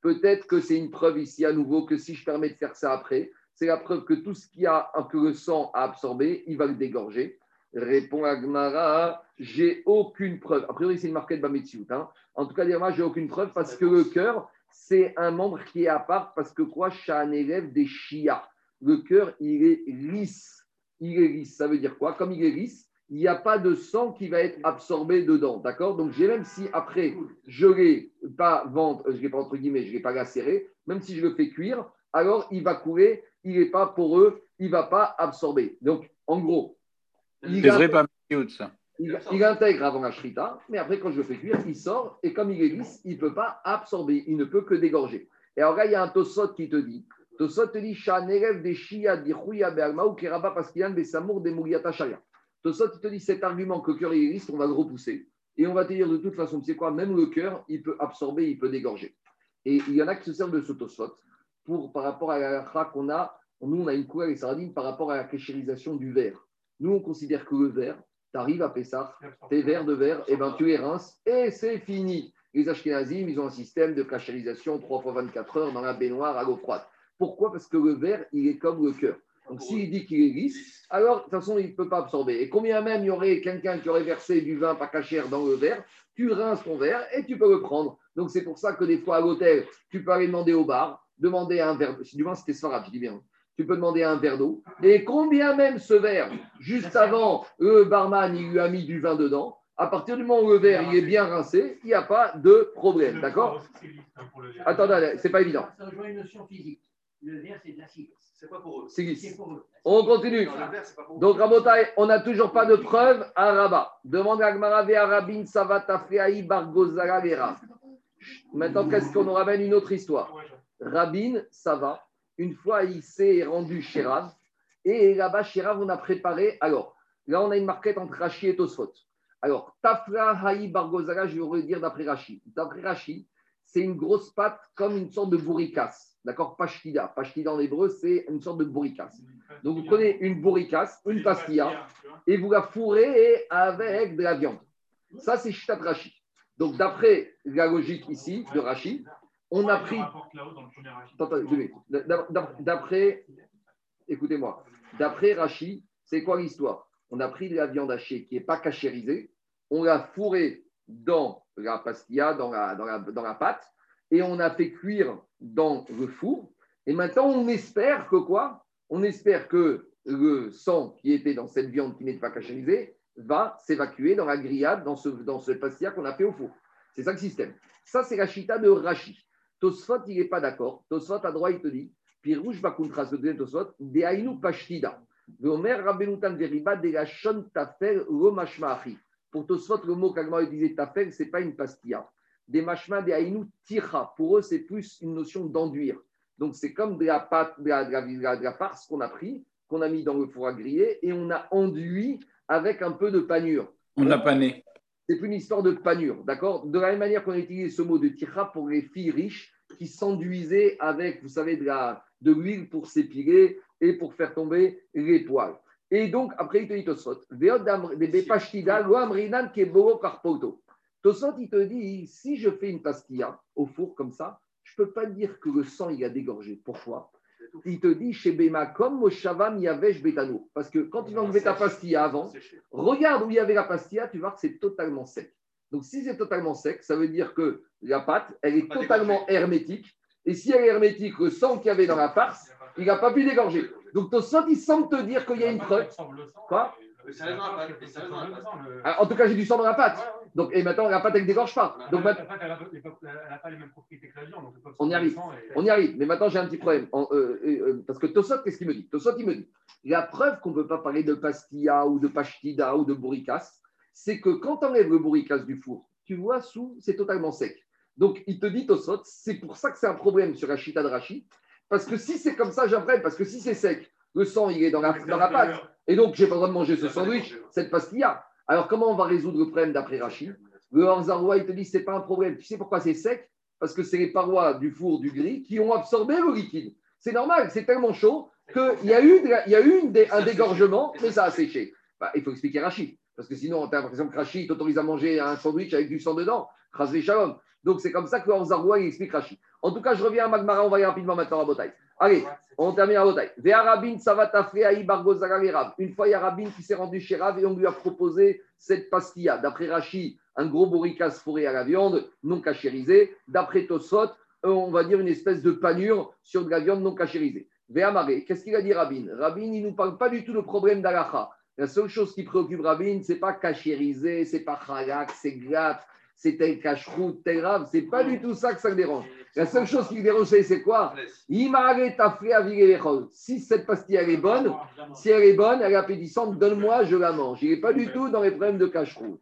S1: Peut-être que c'est une preuve ici à nouveau que si je permets de faire ça après, c'est la preuve que tout ce qui a que le sang a absorbé, il va le dégorger. Répond Agmara, j'ai aucune preuve. A priori, c'est une marquette Bametsiout. Hein. En tout cas, moi, j'ai aucune preuve parce que le cœur, c'est un membre qui est à part parce que quoi un élève des Shia. Le cœur, il est lisse. Il est lisse. Ça veut dire quoi? Comme il est lisse, il n'y a pas de sang qui va être absorbé dedans. D'accord? Donc, j'ai même si après, je ne l'ai pas vendre, je ne l'ai pas entre guillemets, je ne l'ai pas lacéré, même si je le fais cuire, alors il va couler, il n'est pas poreux, il ne va pas absorber. Donc, en gros, il, a-
S6: vrai, pas ça?
S1: Il- il intègre avant la shrita, mais après, quand je le fais cuire, il sort, et comme il est lisse, il ne peut pas absorber, il ne peut que dégorger. Et alors là, il y a un Tosot qui te dit, Tosot te dit, Shan élève des Shia dichouya be'alma ou keraba parce qu'il y a un des samour des Mouriata Shaya. Tosot il te dit, cet argument que le cœur est lisse, on va le repousser. Et on va te dire de toute façon, c'est quoi, même le cœur, il peut absorber, il peut dégorger. Et il y en a qui se servent de ce Tosot pour, par rapport à la qu'on a, nous, on a une couleur et sardines par rapport à la kéchérisation du verre. Nous, on considère que le verre, tu arrives à Pessah, tes verres de verre, et ben tu les rinces et c'est fini. Les Ashkenazim, ils ont un système de cachérisation 3 fois 24 heures dans la baignoire à l'eau froide. Pourquoi? Parce que le verre, il est comme le cœur. Donc s'il dit qu'il est lisse, alors de toute façon, il ne peut pas absorber. Et combien même il y aurait quelqu'un qui aurait versé du vin pas cachère dans le verre, tu rinces ton verre et tu peux le prendre. Donc c'est pour ça que des fois à l'hôtel, tu peux aller demander au bar, demander un verre, du moins c'était Sfarad, je dis bien, tu peux demander un verre d'eau, et combien même ce verre, juste avant, le barman, il lui a mis du vin dedans, à partir du moment où le verre il est bien rincé, il n'y a pas de problème, d'accord Attendez, c'est pas évident.
S7: Ça rejoint une notion physique. Le verre, c'est de l'acide.
S3: C'est pas pour eux?
S1: C'est
S7: pour eux.
S1: On continue.
S3: Non, le verre, c'est pas pour eux.
S1: Donc, Rabotai, on n'a toujours pas de preuve à Rabat. Demande à Gmarave à Rabin Savatafreaï Bargozara Vera. Maintenant, qu'est-ce qu'on nous ramène? Une autre histoire Rabin, ça va. Une fois, il s'est rendu chez Rav. Et là-bas, chez Rav, on a préparé. Alors, là, on a une marquette entre Rashi et Tosfot. Alors, Tafra Haï Bargozara, je vais vous redire d'après Rashi. D'après Rashi, c'est une grosse pâte comme une sorte de bourricasse. D'accord? Pashtida. Pashtida en hébreu, c'est une sorte de bourricasse. Donc, vous prenez une bourricasse, une pastilla, et vous la fourrez avec de la viande. Ça, c'est Shtat Rashi. Donc, d'après la logique ici de Rashi, on a pris. D'après, écoutez-moi, d'après Rashi, c'est quoi l'histoire? On a pris de la viande hachée qui n'est pas cachérisée, on l'a fourrée dans la pastilla, dans la, dans, la, dans la pâte, et on a fait cuire dans le four. Et maintenant, on espère que quoi? On espère que le sang qui était dans cette viande qui n'est pas cachérisée va s'évacuer dans la grillade, dans ce, dans ce pastilla qu'on a fait au four. C'est ça le système. Ça, c'est la chita de Rashi. Tosfot, il n'est pas d'accord. Tosfot, à droit, il te dit Pirouche va contre le deuxième Tosfot, de Aïnou Pashtida. Veomer Rabbenutan Veriba de la Shon Tafel Romashmahi. Pour Tosfot, le mot qu'Agma utilisé Tafel, ce n'est pas une pastilla. Des mashma, des Aïnou Tira. Pour eux, c'est plus une notion d'enduire. Donc, c'est comme de la pâte, de la, de la, de la- de la farce qu'on a pris, qu'on a mis dans le four à griller, et on a enduit avec un peu de panure.
S6: On n'a pas
S1: C'est une histoire de panure, d'accord? De la même manière qu'on a utilisé ce mot de tira pour les filles riches qui s'enduisaient avec, vous savez, de la de l'huile pour s'épiler et pour faire tomber les poils. Et donc, après, il te dit karpoto. Tosfot, il te dit, si je fais une pastilla au four comme ça, je ne peux pas dire que le sang, il a dégorgé. Pourquoi? Il te dit, chez Bema, comme Moshava Miyavesh Betano. Parce que quand tu vas enlever ta pastilla avant. Regarde où il y avait la pastilla, tu vois que c'est totalement sec. Donc, si c'est totalement sec, ça veut dire que la pâte, elle est totalement hermétique. Et si elle est hermétique, le sang qu'il y avait dans la farce, il n'a pas pu dégorger. Donc, ton sang, il semble te dire qu'il y a une preuve. Quoi
S3: Mais ça reste dans la pâte, et ça reste dans la pâte.
S1: Ah, En tout cas, j'ai du sang dans la pâte. Donc, et maintenant, la pâte, elle ne dégorge pas. Donc,
S4: Donc,
S1: maintenant-
S4: elle n'a pas les mêmes propriétés que la viande. donc
S1: On y arrive.
S4: et-
S1: On y arrive, mais maintenant j'ai un petit problème. En- euh, euh, euh, parce que Tosot, qu'est-ce qu'il me dit? Tosot, il me dit la preuve qu'on ne peut pas parler de pastilla ou de pashtida ou de bourricasse, c'est que quand tu enlèves le bourricasse du four, tu vois sous, c'est totalement sec. Donc il te dit Tosot, c'est pour ça que c'est un problème sur la chita de Rashi, parce que si c'est comme ça, problème, parce que si c'est sec, le sang il est dans la, dans la pâte, et donc j'ai pas le droit de manger ce sandwich, cette pastilla. Alors comment on va résoudre le problème d'après Rashi Le Hanzaroua, il te dit c'est pas un problème. Tu sais pourquoi c'est sec? Parce que c'est les parois du four du gris qui ont absorbé le liquide. C'est normal, c'est tellement chaud qu'il y a eu, il y a eu un dégorgement, mais ça a séché. Bah, il faut expliquer Rachid, parce que sinon, tu as l'impression que Rachid t'autorise à manger un sandwich avec du sang dedans. Rasvé Shalom. Donc, c'est comme ça que Zaroua, il explique Rachid. En tout cas, je reviens à Magmara, on va aller rapidement maintenant à Botaï. Allez, on termine à Botaï. Ve'arabin savatafre. Une fois, il y a Rabin qui s'est rendu chez Rav et on lui a proposé cette pastilla. D'après Rachid, un gros bourricasse fourré à la viande, non cachérisé. D'après Tosot, euh, on va dire une espèce de panure sur de la viande non cachérisée. Véamaré, qu'est-ce qu'il a dit Rabin? Rabin, il ne nous parle pas du tout de problème d'alacha. La seule chose qui préoccupe Rabin, c'est pas cachérisé, c'est pas halak, c'est glatt, c'est tel cacheroute, tel rave, c'est pas du tout ça que ça le dérange. La seule chose qui le dérange, c'est- quoi? Si cette pastille elle est bonne, si elle est bonne, elle est appétissante, donne-moi, je la mange. Il n'est pas du tout dans les problèmes de cache-route.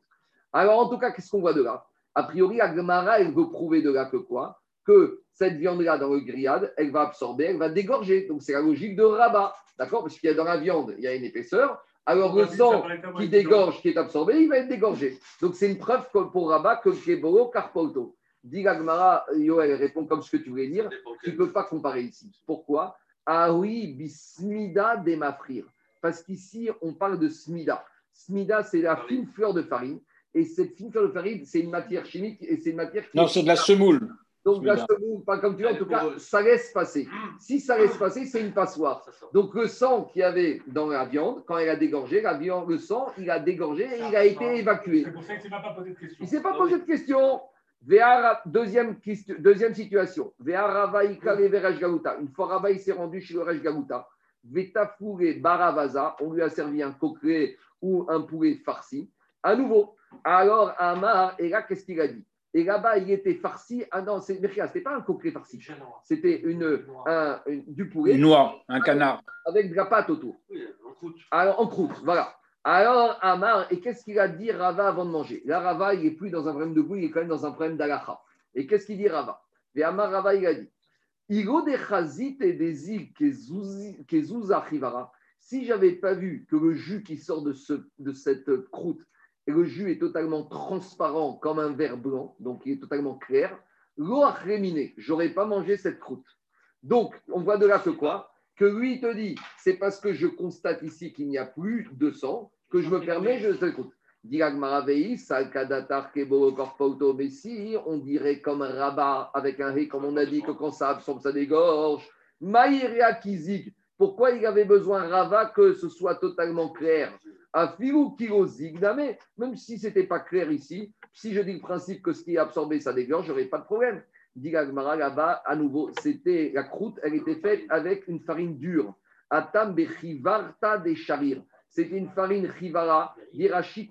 S1: Alors, en tout cas, qu'est-ce qu'on voit de là? A priori, Agmara, elle veut prouver de là que quoi? Que cette viande-là, dans le grillade, elle va absorber, elle va dégorger. Donc, c'est la logique de rabat. D'accord? Parce qu'il y a dans la viande, il y a une épaisseur. Alors, le sang qui dégorge, qui est absorbé, il va être dégorgé. Donc, c'est une preuve pour rabat que Keboro Karpolto. Dit Agmara, Yoel répond comme ce que tu voulais dire. Tu ne peux pas comparer ici. Pourquoi? Ah oui, bismida des mafrir. Parce qu'ici, on parle de smida. Smida, c'est la fine fleur de farine. Et cette fine fleur de farine, c'est une matière chimique et c'est une matière qui
S6: Non,
S1: est-
S6: c'est de la semoule.
S1: Donc, la pas comme tu veux, en tout cas, ça laisse passer. Si ça laisse passer, c'est une passoire. Donc, le sang qu'il y avait dans la viande, quand elle a dégorgé, la viande, le sang, il a dégorgé et il a été évacué.
S4: C'est pour ça tu ne m'as pas posé de question.
S1: Il ne s'est pas posé de question. Deuxième, deuxième situation. Galuta. Une fois Rava il s'est rendu chez le Resh Galuta. Ve'tafoure baravaza. On lui a servi un coqueret ou un poulet farci. À nouveau. Alors Amar, et là, qu'est-ce qu'il a dit? Et là-bas, il était farci. Ah non, c'est c'était pas un coqueret farci. C'était une, un- une- du poulet
S6: Une noix, un canard.
S1: avec de la pâte autour.
S3: Oui, en croûte.
S1: Alors, en croûte, voilà. Alors, Amar, et qu'est-ce qu'il a dit Rava avant de manger? Là, Rava, il n'est plus dans un problème de goût, il est quand même dans un problème d'alacha. Et qu'est-ce qu'il dit Rava? Et Amar, Rava, il a dit Igo de chazit et des îles kezuza chivara. Si j'avais pas vu que le jus qui sort de, ce, de cette croûte, et le jus est totalement transparent comme un verre blanc, donc il est totalement clair, l'eau a réminé, j'aurais pas mangé cette croûte. Donc, on voit de là que quoi? Que lui, il te dit, c'est parce que je constate ici qu'il n'y a plus de sang que je me permets, je Kebo, Korpauto, mais si on dirait comme un rabat avec un ré, comme on a dit que quand ça absorbe, ça dégorge. Maïria Kizik, pourquoi il avait besoin Rava que ce soit totalement clair? Même si ce n'était pas clair ici, si je dis le principe que ce qui est absorbé, ça dégorge, j'aurais pas de problème. Diragmara là-bas, à nouveau, c'était la croûte, elle était faite avec une farine dure. Atam bechivarta de charir. C'était une farine chivara, d'irachi.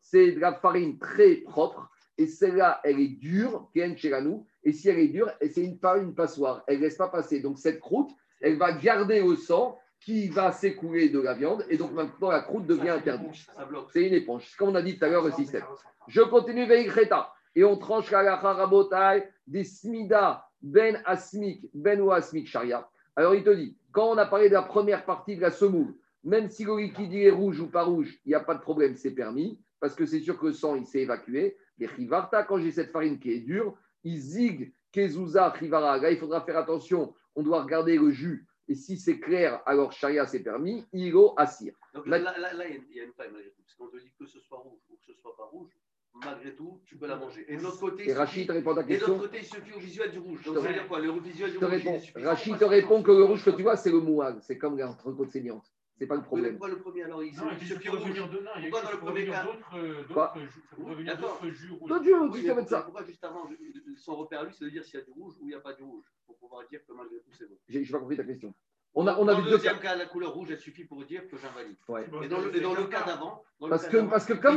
S1: C'est de la farine très propre. Et celle-là, elle est dure, Ken Cheranou. Et si elle est dure, c'est une, pas une passoire. Elle ne laisse pas passer. Donc cette croûte, elle va garder au sang qui va s'écouler de la viande. Et donc maintenant, la croûte devient interdite. C'est une éponge. C'est comme on a dit tout à l'heure, le système. Je continue Veikreta. Et on tranche la rabotai des smida ben asmik, ben ou asmik sharia. Alors il te dit, quand on a parlé de la première partie de la semoule, même si le liquide il est rouge ou pas rouge, il n'y a pas de problème, c'est permis, parce que c'est sûr que le sang il s'est évacué. Les chivarta, quand j'ai cette farine qui est dure, ils zig kezuza chivara. Là, il faudra faire attention, on doit regarder le jus. Et si c'est clair, alors sharia c'est permis, ilo assir.
S3: Donc là, là, là, il y a- une faille malgré tout. Parce qu'on te dit que ce soit rouge ou que ce soit pas rouge, malgré tout, tu peux la manger. Et de l'autre côté,
S1: Et Rachid répond à ta
S3: et de
S1: question.
S3: l'autre côté, il suffit au visuel du rouge. Donc ça veut dire quoi? Le visuel du
S1: te
S3: rouge.
S1: Rachid te répond que le rouge que tu vois, c'est le moual. C'est comme l'entrecôte saignante. C'est pas le problème.
S3: pourquoi le premier alors il
S4: Non, et puis ça revenir y a
S3: Pourquoi dans le
S4: ça
S3: premier cas
S4: d'autres, euh,
S1: Quoi
S4: d'autres ça
S3: Oui,
S1: tu
S3: mais
S1: sais mettre ça.
S3: pourquoi juste avant, je- son repère lui, c'est de dire s'il y a du rouge ou il n'y a pas du rouge, pour pouvoir dire que malgré tout c'est bon.
S1: J'ai j'ai pas compris ta question. On a, on a
S3: dans
S1: vu
S3: le
S1: deux
S3: deuxième
S1: cas.
S3: cas, la couleur rouge, elle suffit pour dire que j'invalide.
S1: Ouais.
S3: Et dans le, et dans le cas d'avant,
S1: Parce que- parce que comme-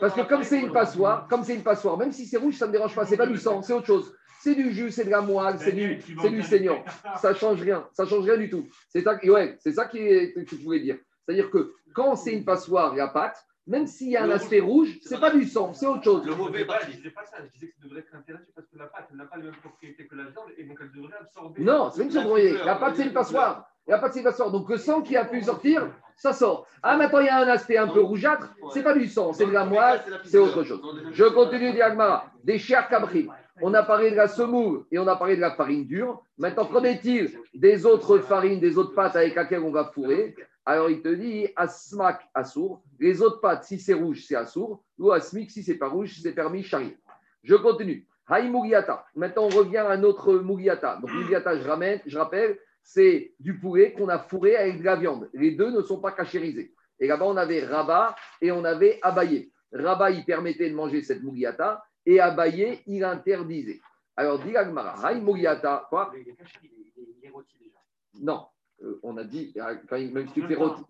S1: Parce que comme c'est une passoire, comme c'est une passoire, même si c'est rouge, ça ne me dérange pas. C'est pas du sang, c'est autre chose. C'est du jus, c'est de la moelle, c'est du, c'est du saignant. Ça change rien. Ça change rien du tout. C'est ça, ouais, c'est ça qui est, que je voulais dire. C'est-à-dire que quand c'est une passoire, il y a pâte. Même s'il y a un aspect rouge, c'est pas du sang, c'est autre chose.
S3: Le mauvais parti.
S4: Je disais pas ça, je disais que ça devrait être interdit parce que la pâte n'a pas les mêmes propriétés que la viande et donc elle devrait absorber.
S1: Non, c'est une chose,
S3: La
S1: vous voyez.
S3: couleur,
S1: La pâte, c'est une
S3: la
S1: passoire. La pâte, c'est une passoire. Donc le sang qui a pu sortir, ça sort. Ah, maintenant, il y a un aspect un peu rougeâtre. C'est pas du sang, c'est de la moelle, c'est autre chose. Je continue, dit Agmara. Des chers cabris. On a parlé de la semoule et on a parlé de la farine dure. Maintenant, qu'en est-il des autres farines, des autres pâtes avec lesquelles on va fourrer? Alors, il te dit asmak, assour. Les autres pâtes, si c'est rouge, c'est assour. Ou asmik, si c'est pas rouge, c'est permis chari. Je continue. Haï. Maintenant, on revient à notre Mugiata. Donc, Mugiata, je, ramène, je rappelle, c'est du poulet qu'on a fourré avec de la viande. Les deux ne sont pas cachérisés. Et là-bas, on avait Rabat et on avait Abayé. Rabat, il permettait de manger cette Mugiata et Abayé, il interdisait. Alors, dit l'Agmara, Haï Mugiata, quoi
S7: Il est caché, il est- il est rôti déjà.
S1: Non. Euh, on a dit, quand il- même si tu fais rôti,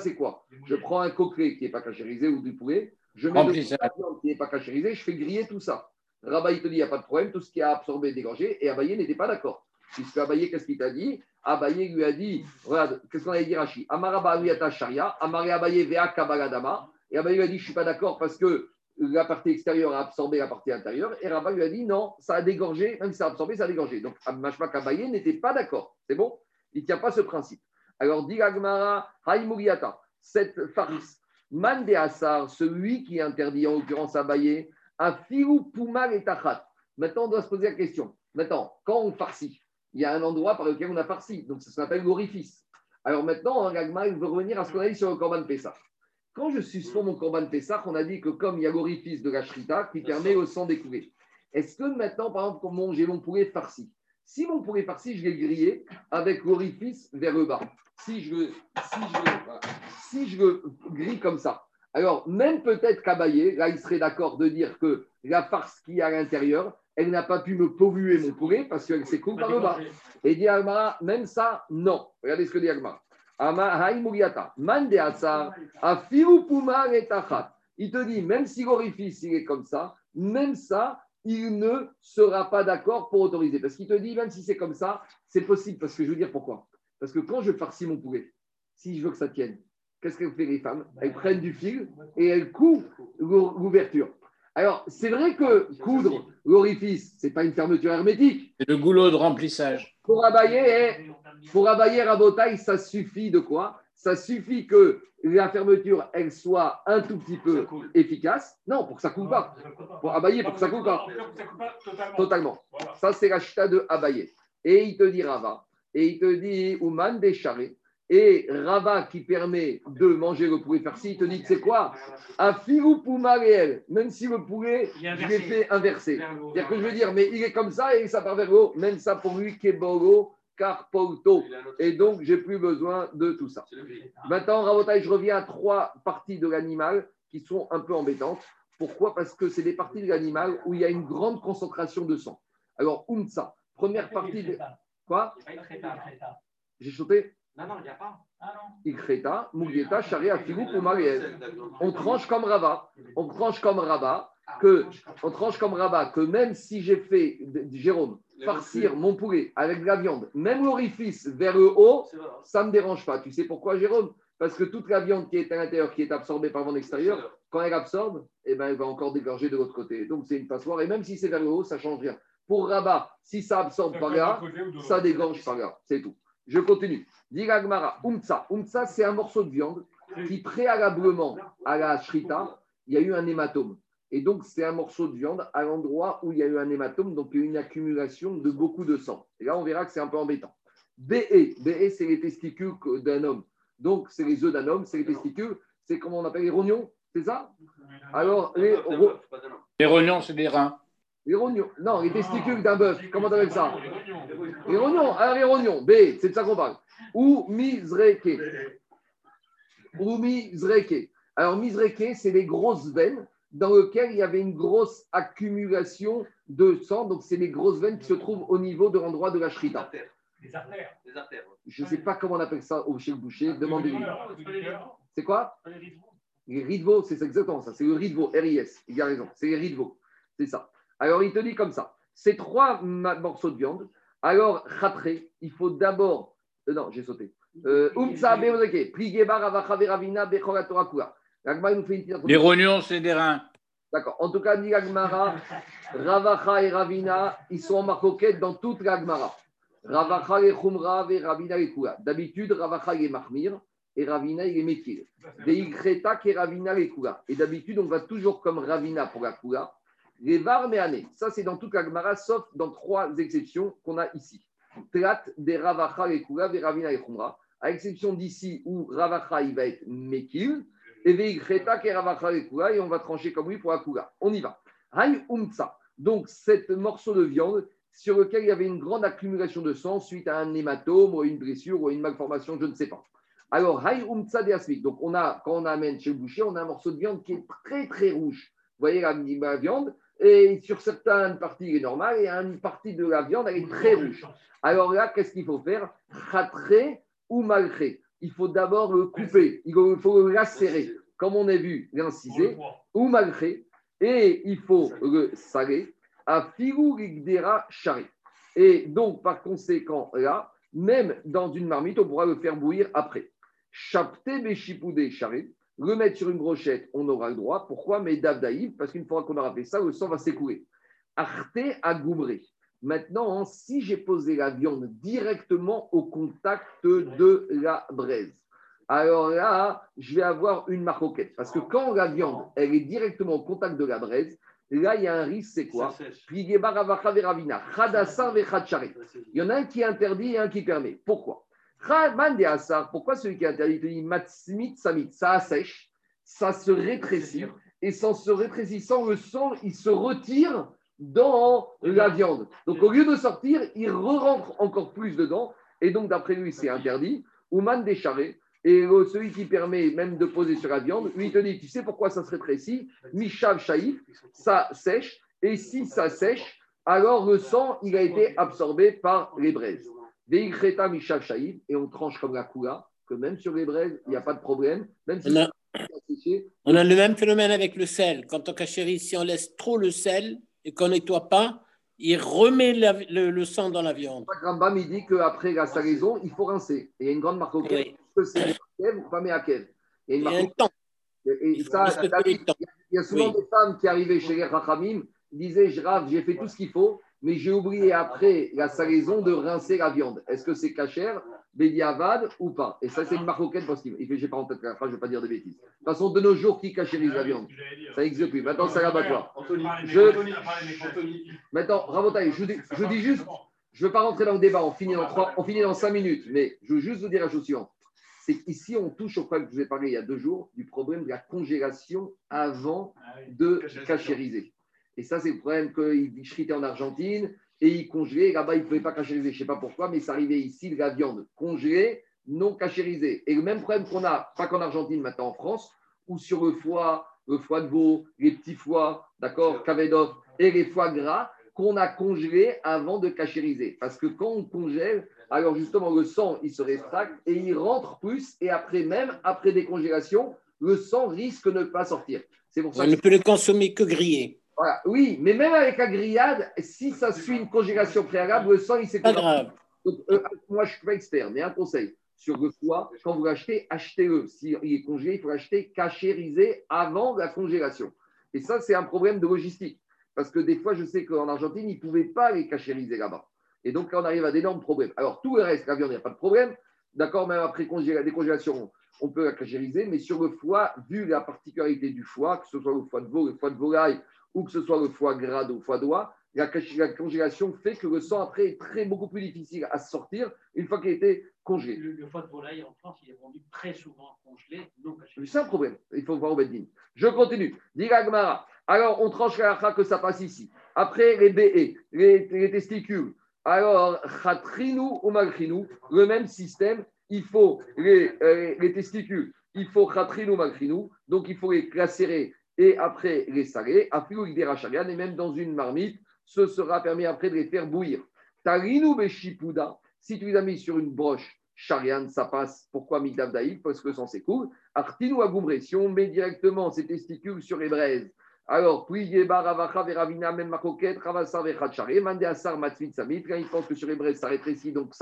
S1: c'est quoi Je prends un coquelet qui n'est pas cachérisé ou du poulet, je mets la viande qui n'est pas cachérisée, je fais griller tout ça. Rabat, il te dit, il n'y a pas de problème, tout ce qui a absorbé est dégorgé, et Abaye n'était pas d'accord. Puisque Abaye, qu'est-ce qu'il t'a dit? Abaye lui a dit, regarde, qu'est-ce qu'on avait dit Rachi Amaraba Uyata Sharia, Amare Abaye Vea Kabagadama, et Abaye lui a dit, je ne suis pas d'accord parce que la partie extérieure a absorbé la partie intérieure, et Rabat lui a dit, non, ça a dégorgé, même si ça a absorbé, ça a dégorgé. Donc, Mashmak Abaye n'était pas d'accord. C'est bon? Il ne tient pas ce principe. Alors, dit Agmara, Haïmouriata, cette farce, Man de Assar, celui qui interdit en l'occurrence Abaye, a fiou poumal et tachat. Maintenant, on doit se poser la question. Maintenant, quand on farcit, il y a un endroit par lequel on a farci, donc ça s'appelle l'orifice. Alors maintenant, Agmara, il veut revenir à ce qu'on a dit sur le Corban Pessah. Quand je suspends mon Corban Pessah, on a dit que comme il y a l'orifice de la shrita qui permet au sang d'écouler. Est-ce que maintenant, par exemple, comme j'ai mon poulet farci, si mon poulet farci, je l'ai grillé avec l'orifice vers le bas, si je, si, je, si je le grille comme ça, Alors, même peut-être qu'Abaye, là, il serait d'accord de dire que la farce qui est à l'intérieur, elle n'a pas pu me polluer mon poulet parce qu'elle s'écoule par le bas. Et dit même ça, non. Regardez ce que dit Agmara. Il te dit, même si l'orifice il est comme ça, même ça, il ne sera pas d'accord pour autoriser. Parce qu'il te dit, même si c'est comme ça, c'est possible. Parce que je veux dire pourquoi. Parce que quand je farcis mon poulet, si je veux que ça tienne, qu'est-ce qu'elles font les femmes? Elles prennent du fil et elles coupent l'ou- l'ouverture. Alors, c'est vrai que coudre l'orifice, ce n'est pas une fermeture hermétique.
S6: C'est le goulot de remplissage.
S1: Pour abailler, pour abailler à taille, ça suffit de quoi? Ça suffit que la fermeture, elle soit un tout petit peu efficace. Non, pour que ça coule pas. Pour abailler, pour que ça coule pas.
S4: Ça coupe pas totalement.
S1: Ça, c'est la chita de abailler. Et il te dit Rava. Et il te dit Ouman décharé. Et Rava qui permet de manger le poulet farci, il te dit, c'est quoi? Un filou pouma réel, même si le poulet,
S7: Il est
S1: je l'ai
S7: inversé.
S1: fait
S7: haut.
S1: C'est-à-dire que je veux dire, mais il est comme ça et ça part vers le haut, même ça pour lui,
S3: un autre-
S1: Et donc, j'ai plus besoin de tout ça. Maintenant, Rabotai, je reviens à trois parties de l'animal qui sont un peu embêtantes. Pourquoi? Parce que c'est des parties de l'animal où il y a une grande concentration de sang. Alors, Unsa, première partie de. Quoi? J'ai sauté?
S7: Non, non, il n'y a pas. Ah non.
S1: On tranche comme Rabat. On tranche comme Rabat. Que, on tranche comme Rabat que même si j'ai fait, Jérôme, farcir mon poulet avec de la viande, même l'orifice vers le haut,
S3: vrai.
S1: ça ne me dérange pas. Tu sais pourquoi, Jérôme? Parce que toute la viande qui est à l'intérieur, qui est absorbée par vent extérieur, quand elle absorbe, eh ben, elle va encore dégorger de l'autre côté. Donc, c'est une passoire. Et même si c'est vers le haut, ça ne change rien. Pour Rabat, si ça absorbe par là, ça dégorge par là. C'est tout. Je continue. Diragmara, Umtsa. Umtsa, c'est un morceau de viande qui, préalablement à la shrita, il y a eu un hématome. Et donc, c'est un morceau de viande à l'endroit où il y a eu un hématome, donc il y a eu une accumulation de beaucoup de sang. Et là, on verra que c'est un peu embêtant. BE, BE, c'est les testicules d'un homme. Donc, c'est les œufs d'un homme, c'est les testicules, c'est comment on appelle les rognons, c'est ça? Alors, les.
S6: Les rognons, c'est des reins.
S1: Les rognons, non, les testicules d'un bœuf, comment on appelle ça
S4: Les rognons.
S1: Alors les rognons, B, c'est de ça qu'on parle. Ou mizreke. Ou mizreke. Alors mizreke, c'est les grosses veines dans lesquelles il y avait une grosse accumulation de sang. Donc c'est les grosses veines qui se trouvent au niveau de l'endroit de la shrita.
S7: Les artères.
S3: Les artères. ouais.
S1: Je ne sais pas comment on appelle ça au chez le boucher, demandez-lui.
S4: C'est
S1: quoi
S4: pas les
S1: ridvo, c'est exactement ça. C'est le ridvo, R-I-S. Il a raison. C'est les ridvo. C'est ça. Alors, il te dit comme ça. Ces trois morceaux de viande. Alors, chatre, il faut d'abord. euh, non, j'ai sauté.
S6: Les rognons, c'est des reins.
S1: D'accord. En tout cas, dit Ravacha et Ravina, ils sont en marcoquette dans toute l'Agmara. Ravacha et Khumra et Ravina et Kula. D'habitude, Ravacha il est Mahmir et Ravina il est Mekil. Des Ikreta et Ravina et Kula. Et d'habitude, on va toujours comme Ravina pour la Kula. Les Var. Ça, c'est dans toute l'Agmara, sauf dans trois exceptions qu'on a ici. Tlat des Ravacha et Kula, des Ravina et Khumra. À l'exception d'ici où Ravacha il va être Mekil. Et Veikreta et Ravacha et Kula. Et on va trancher comme lui pour la Kula. On y va. Hay Umtsa. Donc, cet morceau de viande sur lequel il y avait une grande accumulation de sang suite à un hématome ou une blessure ou une malformation, je ne sais pas. Alors, Hay Umtsa de Asmik. Donc, on a, quand on amène chez le boucher, on a un morceau de viande qui est très, très rouge. Vous voyez la, la viande? Et sur certaines parties, il est normal et une partie de la viande, elle est très rouge. Alors là, qu'est-ce qu'il faut faire? Khatre ou malgré. Il faut d'abord le couper. Il faut le lacérer. Comme on a vu, l'inciser ou malgré, et il faut le saler à filou rigdera charé. Et donc, par conséquent, là, même dans une marmite, on pourra le faire bouillir après. Chapté béchipoudé charé, le mettre sur une brochette, on aura le droit. Pourquoi? Mais davdaïv, parce qu'une fois qu'on aura fait ça, le sang va s'écouler. Arte à goubré. Maintenant, hein, si j'ai posé la viande directement au contact de la braise, alors là, je vais avoir une marcoquette. Parce que quand la viande, elle est directement au contact de la braise, là, il y a un risque, c'est quoi? Il y en a un qui interdit et un qui permet. Pourquoi? Pourquoi celui qui est interdit Il te dit Matsmit Samit, ça assèche, ça se rétrécit, et sans se rétrécissant, le sang, il se retire dans la viande. Donc au lieu de sortir, il re-rentre encore plus dedans, et donc d'après lui, c'est interdit. Ouman décharé, Et celui qui permet même de poser sur la viande, lui, il te dit, tu sais pourquoi ça se rétrécit? Mishav Shaïf, ça sèche. Et si ça sèche, alors le sang, il a été absorbé par les braises. Et on tranche comme la coula, que même sur les braises, il n'y a pas de problème. Même si
S5: On a, on le même phénomène avec le sel. Quand on cachérise, si on laisse trop le sel et qu'on nettoie pas, il remet la- le, le sang dans la viande.
S1: Rambam, il dit qu'après la salaison, il faut rincer. Et il y a une grande marque
S5: Oui.
S1: que c'est ou pas Meakev. Il y a une
S5: Il y a un temps.
S1: Et, et
S5: Il
S1: ça, y a souvent
S5: Oui.
S1: des femmes qui arrivaient chez les Rachamim, disaient j'ai fait tout ce qu'il faut, mais j'ai oublié après la salaison de rincer la viande. Est-ce que c'est cachère, bédiavad ou pas? Et ça, c'est une marocaine parce qu'il il fait J'ai pas en tête la phrase, je ne vais pas dire des bêtises. De toute façon, de nos jours, qui cachérise la viande? Ça n'existe plus. Maintenant, c'est l'abattoir.
S3: Anthony,
S1: Je-
S3: Anthony,
S1: Maintenant, Rabotaï, je, je dis juste je ne veux pas rentrer dans le débat, on finit dans, trois, on finit dans cinq minutes, mais je veux juste vous dire la chose suivante. C'est qu'ici, on touche au problème que je vous ai parlé il y a deux jours, du problème de la congélation avant de cachériser. Et ça, c'est le problème qu'ils chritaient en Argentine et ils congélaient. Là-bas, ils ne pouvaient pas cachériser. Je ne sais pas pourquoi, mais ça arrivait ici de la viande congelée, non cachérisée. Et le même problème qu'on a, pas qu'en Argentine, maintenant en France, où sur le foie, le foie de veau, les petits foies, d'accord, Kavedov, et les foies gras, qu'on a congelé avant de cachériser. Parce que quand on congèle, alors justement, le sang, il se rétracte et il rentre plus. Et après, même après décongélation, le sang risque de ne pas sortir. C'est pour ça
S5: On
S1: que
S5: ne peut le consommer que grillé.
S1: Voilà. Oui, mais même avec la grillade, si ça suit une congélation préalable, le sang, il s'est
S5: Pas grave.
S1: Donc, euh, moi, je ne suis pas expert, mais un conseil sur le foie, quand vous l'achetez, achetez-le. S'il est congelé, il faut l'acheter cachérisé avant la congélation. Et ça, c'est un problème de logistique. Parce que des fois, je sais qu'en Argentine, ils ne pouvaient pas les cachériser là-bas. Et donc, là, on arrive à d'énormes problèmes. Alors, tout le reste, la viande, il n'y a pas de problème. D'accord, même après la décongélation, on peut la cachériser. Mais sur le foie, vu la particularité du foie, que ce soit le foie de veau, le foie de volaille, ou que ce soit le foie gras ou le foie d'oie, la, congélation fait que le sang après est très, beaucoup plus difficile à sortir une fois qu'il a été congelé.
S7: Le, le foie de volaille en France, il est vendu très souvent congelé, non caché.
S1: C'est un problème. Il faut voir au Beddin. Je continue. Gemara. Alors, on tranche la que ça passe ici. Après, les BE, les, les testicules. Alors, chatrinu ou malchinu, le même système. Il faut les, euh, les testicules. Il faut chatrinu ou malchinu. Donc, il faut les lacérer et après les avec des racharian et même dans une marmite, ce sera permis après de les faire bouillir. Tarinu beshipuda, si tu les as mis sur une broche, charian, ça passe. Pourquoi daïf Parce que le sang s'écoule. Artinu agumbre, si on met directement ces testicules sur les braises, alors, Veravina, même Makoket, Ravasa, Vechachare, Mande Asar, Matzvit, Samit, quand il pense que sur les braises ça rétrécit, donc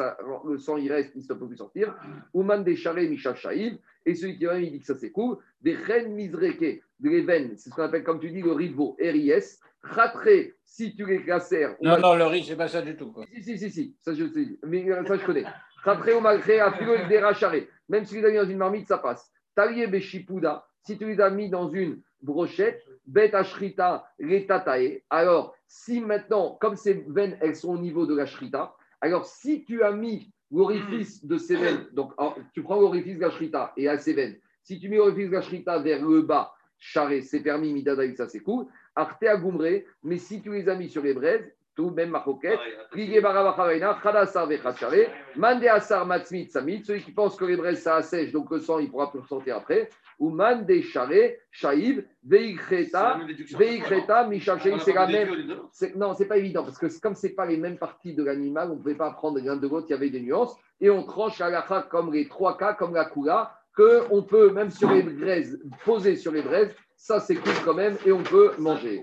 S1: le sang il reste, il ne peut plus sortir. Ou Mande Chare, Misha Shaïv, et celui qui vient, il dit que ça s'écoule. Des Ren Mizreke, de les veines, c'est ce qu'on appelle, comme tu dis, le rivo, RIS. Chatre, si tu les lacères.
S6: Non, non, le riz, c'est pas ça du tout. Quoi.
S1: Si, si, si, si, ça je mais euh, ça je connais. Après, au malgré, à filo des racharés. Même si tu les as mis dans une marmite, ça passe. Talié beshipuda, si tu les as mis dans une brochette, bet ashrita retatae. Alors, si maintenant, comme ces veines, elles sont au niveau de la shrita, alors si tu as mis l'orifice de ces veines, donc alors, tu prends l'orifice de la shrita et à ces veines, si tu mets l'orifice de la shrita vers le bas, charré, c'est permis, midadaïk, ça c'est cool. Arte agumre, mais si tu les as mis sur les braises, tout même maroquette, Prigé barabacharena, chadasar vechachare, mande asar matzmit samit, celui qui pense que les braises ça assèche, donc le sang il pourra plus ressortir après, ou mande chare, shaïv, veikreta, veikreta, c'est la même. c'est- Non, c'est pas évident, parce que comme c'est pas les mêmes parties de l'animal, on ne pouvait pas prendre l'un de l'autre, il y avait des nuances, et on tranche à la comme les trois cas, comme la kula, qu'on peut, même sur les braises, poser sur les braises, ça cool quand même, et on peut manger.